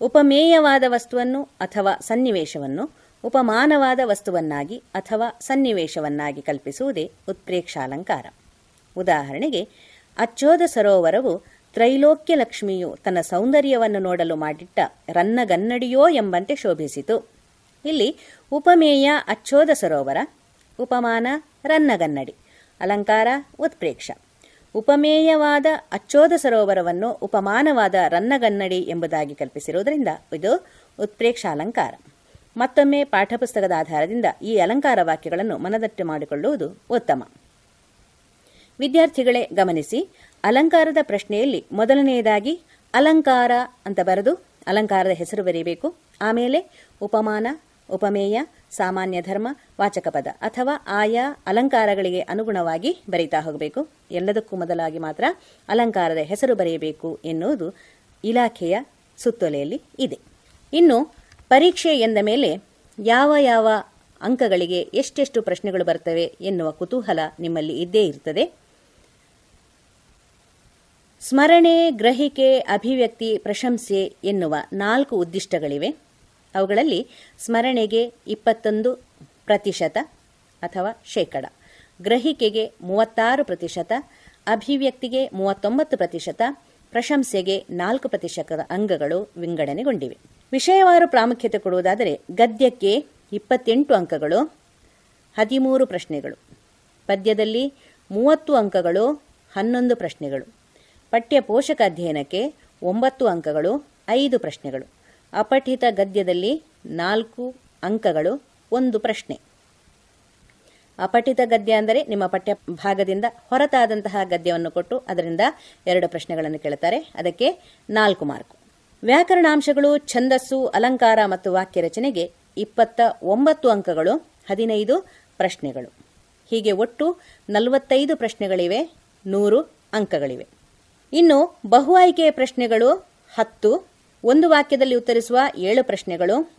ಉಪಮೇಯವಾದ ವಸ್ತುವನ್ನು ಅಥವಾ ಸನ್ನಿವೇಶವನ್ನು, ಉಪಮಾನವಾದ ವಸ್ತುವನ್ನಾಗಿ ಅಥವಾ ಸನ್ನಿವೇಶವನ್ನಾಗಿ ಕಲ್ಪಿಸುವುದೇ ಉತ್ಪ್ರೇಕ್ಷಾಲಂಕಾರ. ಉದಾಹರಣೆಗೆ, ಅಚ್ಚೋದ ಸರೋವರವು ತ್ರೈಲೋಕ್ಯ ಲಕ್ಷ್ಮಿಯು ತನ್ನ ಸೌಂದರ್ಯವನ್ನು ನೋಡಲು ಮಾಡಿಟ್ಟ ರನ್ನಗನ್ನಡಿಯೋ ಎಂಬಂತೆ ಶೋಭಿಸಿತು. ಇಲ್ಲಿ ಉಪಮೇಯ ಅಚ್ಚೋದ ಸರೋವರ, ಉಪಮಾನ ರನ್ನಗನ್ನಡಿ ಅಲಂಕಾರ, ಉತ್ಪ್ರೇಕ್ಷ. ಉಪಮೇಯವಾದ ಅಚ್ಚೋದ ಸರೋವರವನ್ನು ಉಪಮಾನವಾದ ರನ್ನಗನ್ನಡಿ ಎಂಬುದಾಗಿ ಕಲ್ಪಿಸಿರುವುದರಿಂದ ಇದು ಉತ್ಪ್ರೇಕ್ಷ ಅಲಂಕಾರ ಮತ್ತೊಮ್ಮೆ ಪಾಠಪುಸ್ತಕದ ಆಧಾರದಿಂದ ಈ ಅಲಂಕಾರ ವಾಕ್ಯಗಳನ್ನು ಮನದಟ್ಟು ಮಾಡಿಕೊಳ್ಳುವುದು ಉತ್ತಮ. ವಿದ್ಯಾರ್ಥಿಗಳೇ, ಗಮನಿಸಿ, ಅಲಂಕಾರದ ಪ್ರಶ್ನೆಯಲ್ಲಿ ಮೊದಲನೆಯದಾಗಿ ಅಲಂಕಾರ ಅಂತ ಬರೆದು ಅಲಂಕಾರದ ಹೆಸರು ಬರೀಬೇಕು, ಆಮೇಲೆ ಉಪಮಾನ ಉಪಮೇಯ, ಸಾಮಾನ್ಯ ಧರ್ಮ, ವಾಚಕ ಪದ ಅಥವಾ ಆಯಾ ಅಲಂಕಾರಗಳಿಗೆ ಅನುಗುಣವಾಗಿ ಬರೀತಾ ಹೋಗಬೇಕು. ಎಲ್ಲದಕ್ಕೂ ಮೊದಲಾಗಿ ಮಾತ್ರ ಅಲಂಕಾರದ ಹೆಸರು ಬರೆಯಬೇಕು ಎನ್ನುವುದು ಇಲಾಖೆಯ ಸುತ್ತೋಲೆಯಲ್ಲಿ ಇದೆ. ಇನ್ನು ಪರೀಕ್ಷೆ ಎಂದ ಮೇಲೆ ಯಾವ ಯಾವ ಅಂಕಗಳಿಗೆ ಎಷ್ಟೆಷ್ಟು ಪ್ರಶ್ನೆಗಳು ಬರ್ತವೆ ಎನ್ನುವ ಕುತೂಹಲ ನಿಮ್ಮಲ್ಲಿ ಇದ್ದೇ ಇರ್ತದೆ. ಸ್ಮರಣೆ, ಗ್ರಹಿಕೆ, ಅಭಿವ್ಯಕ್ತಿ, ಪ್ರಶಂಸೆ ಎನ್ನುವ ನಾಲ್ಕು ಉದ್ದಿಷ್ಟಗಳಿವೆ. ಅವುಗಳಲ್ಲಿ ಸ್ಮರಣೆಗೆ ಇಪ್ಪತ್ತೊಂದು ಪ್ರತಿಶತ ಅಥವಾ ಶೇಕಡ, ಗ್ರಹಿಕೆಗೆ ಮೂವತ್ತಾರು ಪ್ರತಿಶತ, ಅಭಿವ್ಯಕ್ತಿಗೆ ಮೂವತ್ತೊಂಬತ್ತು ಪ್ರತಿಶತ, ಪ್ರಶಂಸೆಗೆ ನಾಲ್ಕು ಪ್ರತಿಶತದ ಅಂಕಗಳು ವಿಂಗಡಣೆಗೊಂಡಿವೆ. ವಿಷಯವಾರು ಪ್ರಾಮುಖ್ಯತೆ ಕೊಡುವುದಾದರೆ ಗದ್ಯಕ್ಕೆ ಇಪ್ಪತ್ತೆಂಟು ಅಂಕಗಳು, ಹದಿಮೂರು ಪ್ರಶ್ನೆಗಳು. ಪದ್ಯದಲ್ಲಿ ಮೂವತ್ತು ಅಂಕಗಳು, ಹನ್ನೊಂದು ಪ್ರಶ್ನೆಗಳು. ಪಠ್ಯ ಪೋಷಕ ಅಧ್ಯಯನಕ್ಕೆ ಒಂಬತ್ತು ಅಂಕಗಳು, ಐದು ಪ್ರಶ್ನೆಗಳು. ಅಪಠಿತ ಗದ್ಯದಲ್ಲಿ ನಾಲ್ಕು ಅಂಕಗಳು, ಒಂದು ಪ್ರಶ್ನೆ. ಅಪಠಿತ ಗದ್ಯ ಅಂದರೆ ನಿಮ್ಮ ಪಠ್ಯ ಭಾಗದಿಂದ ಹೊರತಾದಂತಹ ಗದ್ಯವನ್ನು ಕೊಟ್ಟು ಅದರಿಂದ ಎರಡು ಪ್ರಶ್ನೆಗಳನ್ನು ಕೇಳುತ್ತಾರೆ. ಅದಕ್ಕೆ ನಾಲ್ಕು ಮಾರ್ಕ್. ವ್ಯಾಕರಣಾಂಶಗಳು, ಛಂದಸ್ಸು, ಅಲಂಕಾರ ಮತ್ತು ವಾಕ್ಯ ರಚನೆಗೆ ಇಪ್ಪತ್ತ ಒಂಬತ್ತು ಅಂಕಗಳು, ಹದಿನೈದು ಪ್ರಶ್ನೆಗಳು. ಹೀಗೆ ಒಟ್ಟು ನಲವತ್ತೈದು ಪ್ರಶ್ನೆಗಳಿವೆ, ನೂರು ಅಂಕಗಳಿವೆ. ಇನ್ನು ಬಹು ಆಯ್ಕೆಯ ಪ್ರಶ್ನೆಗಳು ಹತ್ತು ಒಂದು ವಾಕ್ಯದಲ್ಲಿ ಉತ್ತರಿಸುವ ಏಳು ಪ್ರಶ್ನೆಗಳು,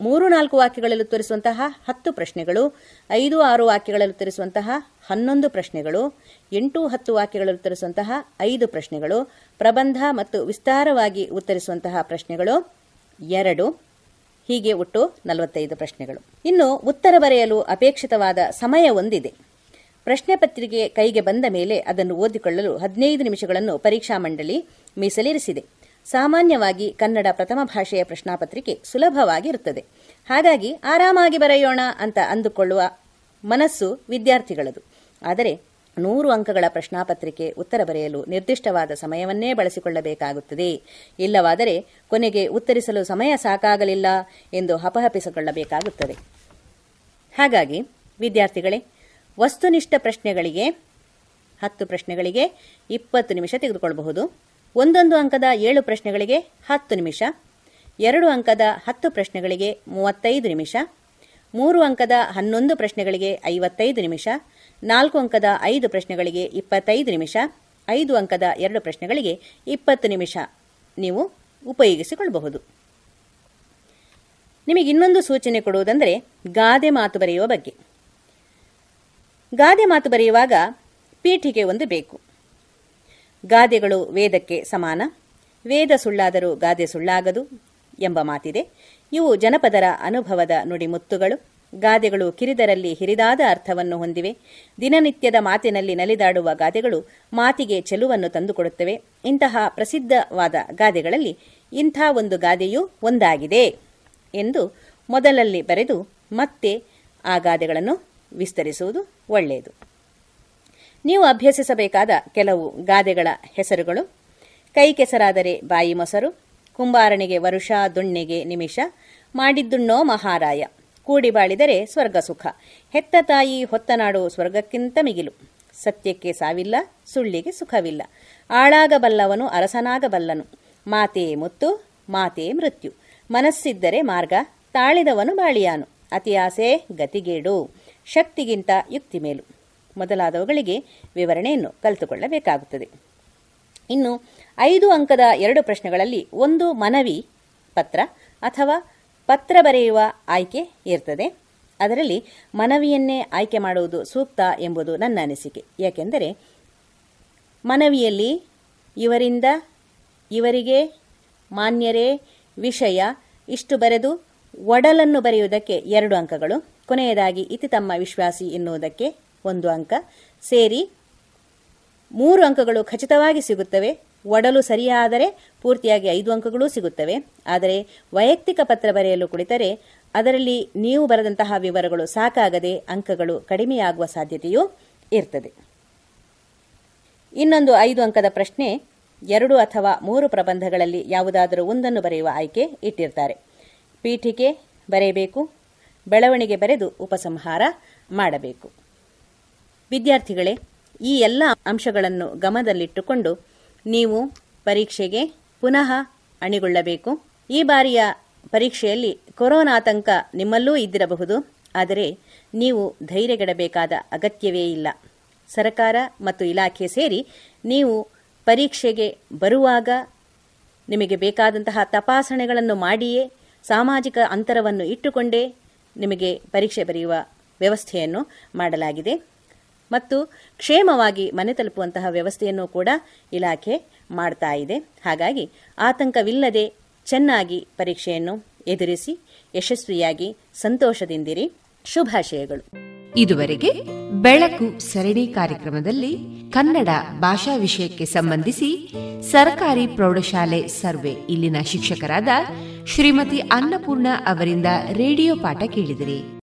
ಮೂರು ನಾಲ್ಕು ವಾಕ್ಯಗಳಲ್ಲಿ ಉತ್ತರಿಸುವಂತಹ ಹತ್ತು ಪ್ರಶ್ನೆಗಳು, ಐದು ಆರು ವಾಕ್ಯಗಳಲ್ಲಿ ಉತ್ತರಿಸುವಂತಹ ಹನ್ನೊಂದು ಪ್ರಶ್ನೆಗಳು, ಎಂಟು ಹತ್ತು ವಾಕ್ಯಗಳಲ್ಲಿ ಉತ್ತರಿಸುವಂತಹ ಐದು ಪ್ರಶ್ನೆಗಳು, ಪ್ರಬಂಧ ಮತ್ತು ವಿಸ್ತಾರವಾಗಿ ಉತ್ತರಿಸುವಂತಹ ಪ್ರಶ್ನೆಗಳು, ಎರಡು, ಹೀಗೆ ಒಟ್ಟು ನಲವತ್ತೈದು ಪ್ರಶ್ನೆಗಳು. ಇನ್ನು ಉತ್ತರ ಬರೆಯಲು ಅಪೇಕ್ಷಿತವಾದ ಸಮಯ ಒಂದಿದೆ. ಪ್ರಶ್ನೆ ಪತ್ರಿಕೆ ಕೈಗೆ ಬಂದ ಮೇಲೆ ಅದನ್ನು ಓದಿಕೊಳ್ಳಲು ಹದಿನೈದು ನಿಮಿಷಗಳನ್ನು ಪರೀಕ್ಷಾ ಮಂಡಳಿ ಮೀಸಲಿರಿಸಿದೆ. ಸಾಮಾನ್ಯವಾಗಿ ಕನ್ನಡ ಪ್ರಥಮ ಭಾಷೆಯ ಪ್ರಶ್ನಾಪತ್ರಿಕೆ ಸುಲಭವಾಗಿರುತ್ತದೆ. ಹಾಗಾಗಿ ಆರಾಮಾಗಿ ಬರೆಯೋಣ ಅಂತ ಅಂದುಕೊಳ್ಳುವ ಮನಸ್ಸು ವಿದ್ಯಾರ್ಥಿಗಳದು. ಆದರೆ ನೂರು ಅಂಕಗಳ ಪ್ರಶ್ನಾಪತ್ರಿಕೆ ಉತ್ತರ ಬರೆಯಲು ನಿರ್ದಿಷ್ಟವಾದ ಸಮಯವನ್ನೇ ಬಳಸಿಕೊಳ್ಳಬೇಕಾಗುತ್ತದೆ. ಇಲ್ಲವಾದರೆ ಕೊನೆಗೆ ಉತ್ತರಿಸಲು ಸಮಯ ಸಾಕಾಗಲಿಲ್ಲ ಎಂದು ಹಪಹಪಿಸಿಕೊಳ್ಳಬೇಕಾಗುತ್ತದೆ ಹಾಗಾಗಿ ವಿದ್ಯಾರ್ಥಿಗಳೇ, ವಸ್ತುನಿಷ್ಠ ಪ್ರಶ್ನೆಗಳಿಗೆ ಹತ್ತು ಪ್ರಶ್ನೆಗಳಿಗೆ ಇಪ್ಪತ್ತು ನಿಮಿಷ ತೆಗೆದುಕೊಳ್ಳಬಹುದು. ಒಂದೊಂದು ಅಂಕದ ಏಳು ಪ್ರಶ್ನೆಗಳಿಗೆ ಹತ್ತು ನಿಮಿಷ, ಎರಡು ಅಂಕದ ಹತ್ತು ಪ್ರಶ್ನೆಗಳಿಗೆ ಮೂವತ್ತೈದು ನಿಮಿಷ, ಮೂರು ಅಂಕದ ಹನ್ನೊಂದು ಪ್ರಶ್ನೆಗಳಿಗೆ ಐವತ್ತೈದು ನಿಮಿಷ, ನಾಲ್ಕು ಅಂಕದ ಐದು ಪ್ರಶ್ನೆಗಳಿಗೆ ಇಪ್ಪತ್ತೈದು ನಿಮಿಷ, ಐದು ಅಂಕದ ಎರಡು ಪ್ರಶ್ನೆಗಳಿಗೆ ಇಪ್ಪತ್ತು ನಿಮಿಷ ನೀವು ಉಪಯೋಗಿಸಿಕೊಳ್ಳಬಹುದು. ನಿಮಗೆ ಇನ್ನೊಂದು ಸೂಚನೆ ಕೊಡುವುದಂದರೆ ಗಾದೆ ಮಾತು ಬರೆಯುವ ಬಗ್ಗೆ. ಗಾದೆ ಮಾತು ಬರೆಯುವಾಗ ಪೀಠಿಗೆ ಒಂದು ಬೇಕು. ಗಾದೆಗಳು ವೇದಕ್ಕೆ ಸಮಾನ. ವೇದ ಸುಳ್ಳಾದರೂ ಗಾದೆ ಸುಳ್ಳಾಗದು ಎಂಬ ಮಾತಿದೆ. ಇವು ಜನಪದರ ಅನುಭವದ ನುಡಿಮುತ್ತುಗಳು. ಗಾದೆಗಳು ಕಿರಿದರಲ್ಲಿ ಹಿರಿದಾದ ಅರ್ಥವನ್ನು ಹೊಂದಿವೆ. ದಿನನಿತ್ಯದ ಮಾತಿನಲ್ಲಿ ನಲಿದಾಡುವ ಗಾದೆಗಳು ಮಾತಿಗೆ ಚೆಲುವನ್ನು ತಂದುಕೊಡುತ್ತವೆ. ಇಂತಹ ಪ್ರಸಿದ್ಧವಾದ ಗಾದೆಗಳಲ್ಲಿ ಇಂಥ ಒಂದು ಗಾದೆಯೂ ಒಂದಾಗಿದೆ ಎಂದು ಮೊದಲಲ್ಲಿ ಬರೆದು ಮತ್ತೆ ಆ ಗಾದೆಗಳನ್ನು ವಿಸ್ತರಿಸುವುದು ಒಳ್ಳೆಯದು. ನೀವು ಅಭ್ಯಸಿಸಬೇಕಾದ ಕೆಲವು ಗಾದೆಗಳ ಹೆಸರುಗಳು. ಕೈ ಕೆಸರಾದರೆ ಬಾಯಿ ಮೊಸರು ಕುಂಬಾರನಿಗೆ ವರುಷ, ದುಣ್ಣೆಗೆ ನಿಮಿಷ, ಮಾಡಿದ್ದುಣ್ಣೋ ಮಹಾರಾಯ, ಕೂಡಿ ಬಾಳಿದರೆ ಸ್ವರ್ಗ ಸುಖ, ಹೆತ್ತ ತಾಯಿ ಹೊತ್ತನಾಡು ಸ್ವರ್ಗಕ್ಕಿಂತ ಮಿಗಿಲು, ಸತ್ಯಕ್ಕೆ ಸಾವಿಲ್ಲ, ಸುಳ್ಳಿಗೆ ಸುಖವಿಲ್ಲ, ಆಳಾಗಬಲ್ಲವನು ಅರಸನಾಗಬಲ್ಲನು, ಮಾತೇ ಮುತ್ತು, ಮಾತೇ ಮೃತ್ಯು, ಮನಸ್ಸಿದ್ದರೆ ಮಾರ್ಗ, ತಾಳಿದವನು ಬಾಳಿಯಾನು, ಅತಿಯಾಸೆ ಗತಿಗೇಡು, ಶಕ್ತಿಗಿಂತ ಯುಕ್ತಿ ಮೇಲು. ಮೊದಲಾದವುಗಳಿಗೆ ವಿವರಣೆಯನ್ನು ಕಲಿತುಕೊಳ್ಳಬೇಕಾಗುತ್ತದೆ. ಇನ್ನು ಐದು ಅಂಕದ ಎರಡು ಪ್ರಶ್ನೆಗಳಲ್ಲಿ ಒಂದು ಮನವಿ ಪತ್ರ ಅಥವಾ ಪತ್ರ ಬರೆಯುವ ಆಯ್ಕೆ ಇರ್ತದೆ. ಅದರಲ್ಲಿ ಮನವಿಯನ್ನೇ ಆಯ್ಕೆ ಮಾಡುವುದು ಸೂಕ್ತ ಎಂಬುದು ನನ್ನ ಅನಿಸಿಕೆ. ಯಾಕೆಂದರೆ ಮನವಿಯಲ್ಲಿ ಇವರಿಂದ ಇವರಿಗೆ ಮಾನ್ಯರೇ ವಿಷಯ ಇಷ್ಟು ಬರೆದು ಒಡಲನ್ನು ಬರೆಯುವುದಕ್ಕೆ ಎರಡು ಅಂಕಗಳು, ಕೊನೆಯದಾಗಿ ಇತಿ ತಮ್ಮ ವಿಶ್ವಾಸಿ ಎನ್ನುವುದಕ್ಕೆ ಒಂದು ಅಂಕ ಸೇರಿ ಮೂರು ಅಂಕಗಳು ಖಚಿತವಾಗಿ ಸಿಗುತ್ತವೆ. ಒಡಲು ಸರಿಯಾದರೆ ಪೂರ್ತಿಯಾಗಿ ಐದು ಅಂಕಗಳೂ ಸಿಗುತ್ತವೆ. ಆದರೆ ವೈಯಕ್ತಿಕ ಪತ್ರ ಬರೆಯಲು ಕುಳಿತರೆ ಅದರಲ್ಲಿ ನೀವು ಬರೆದಂತಹ ವಿವರಗಳು ಸಾಕಾಗದೆ ಅಂಕಗಳು ಕಡಿಮೆಯಾಗುವ ಸಾಧ್ಯತೆಯೂ ಇರ್ತದೆ. ಇನ್ನೊಂದು ಐದು ಅಂಕದ ಪ್ರಶ್ನೆ, ಎರಡು ಅಥವಾ ಮೂರು ಪ್ರಬಂಧಗಳಲ್ಲಿ ಯಾವುದಾದರೂ ಒಂದನ್ನು ಬರೆಯುವ ಆಯ್ಕೆ ಇಟ್ಟಿರ್ತಾರೆ. ಪೀಠಿಕೆ ಬರೆಯಬೇಕು, ಬೆಳವಣಿಗೆ ಬರೆದು ಉಪಸಂಹಾರ ಮಾಡಬೇಕು. ವಿದ್ಯಾರ್ಥಿಗಳೇ, ಈ ಎಲ್ಲ ಅಂಶಗಳನ್ನು ಗಮನದಲ್ಲಿಟ್ಟುಕೊಂಡು ನೀವು ಪರೀಕ್ಷೆಗೆ ಪುನಃ ಅಣಿಗೊಳ್ಳಬೇಕು. ಈ ಬಾರಿಯ ಪರೀಕ್ಷೆಯಲ್ಲಿ ಕೊರೋನಾ ಆತಂಕ ನಿಮ್ಮಲ್ಲೂ ಇದ್ದಿರಬಹುದು, ಆದರೆ ನೀವು ಧೈರ್ಯಗೆಡಬೇಕಾದ ಅಗತ್ಯವೇ ಇಲ್ಲ. ಸರ್ಕಾರ ಮತ್ತು ಇಲಾಖೆ ಸೇರಿ ನೀವು ಪರೀಕ್ಷೆಗೆ ಬರುವಾಗ ನಿಮಗೆ ಬೇಕಾದಂತಹ ತಪಾಸಣೆಗಳನ್ನು ಮಾಡಿಯೇ ಸಾಮಾಜಿಕ ಅಂತರವನ್ನು ಇಟ್ಟುಕೊಂಡೇ ನಿಮಗೆ ಪರೀಕ್ಷೆ ಬರೆಯುವ ವ್ಯವಸ್ಥೆಯನ್ನು ಮಾಡಲಾಗಿದೆ. ಮತ್ತು ಕ್ಷೇಮವಾಗಿ ಮನೆ ತಲುಪುವಂತಹ ವ್ಯವಸ್ಥೆಯನ್ನು ಕೂಡ ಇಲಾಖೆ ಮಾಡ್ತಾ ಇದೆ. ಹಾಗಾಗಿ ಆತಂಕವಿಲ್ಲದೆ ಚೆನ್ನಾಗಿ ಪರೀಕ್ಷೆಯನ್ನು ಎದುರಿಸಿ ಯಶಸ್ವಿಯಾಗಿ ಸಂತೋಷದಿಂದಿರಿ. ಶುಭಾಶಯಗಳು. ಇದುವರೆಗೆ ಬೆಳಕು ಸರಣಿ ಕಾರ್ಯಕ್ರಮದಲ್ಲಿ ಕನ್ನಡ ಭಾಷಾ ವಿಷಯಕ್ಕೆ ಸಂಬಂಧಿಸಿ ಸರ್ಕಾರಿ ಪ್ರೌಢಶಾಲೆ ಸರ್ವೆ ಇಲ್ಲಿನ ಶಿಕ್ಷಕರಾದ ಶ್ರೀಮತಿ ಅನ್ನಪೂರ್ಣ ಅವರಿಂದ ರೇಡಿಯೋ ಪಾಠ ಕೇಳಿದಿರಿ.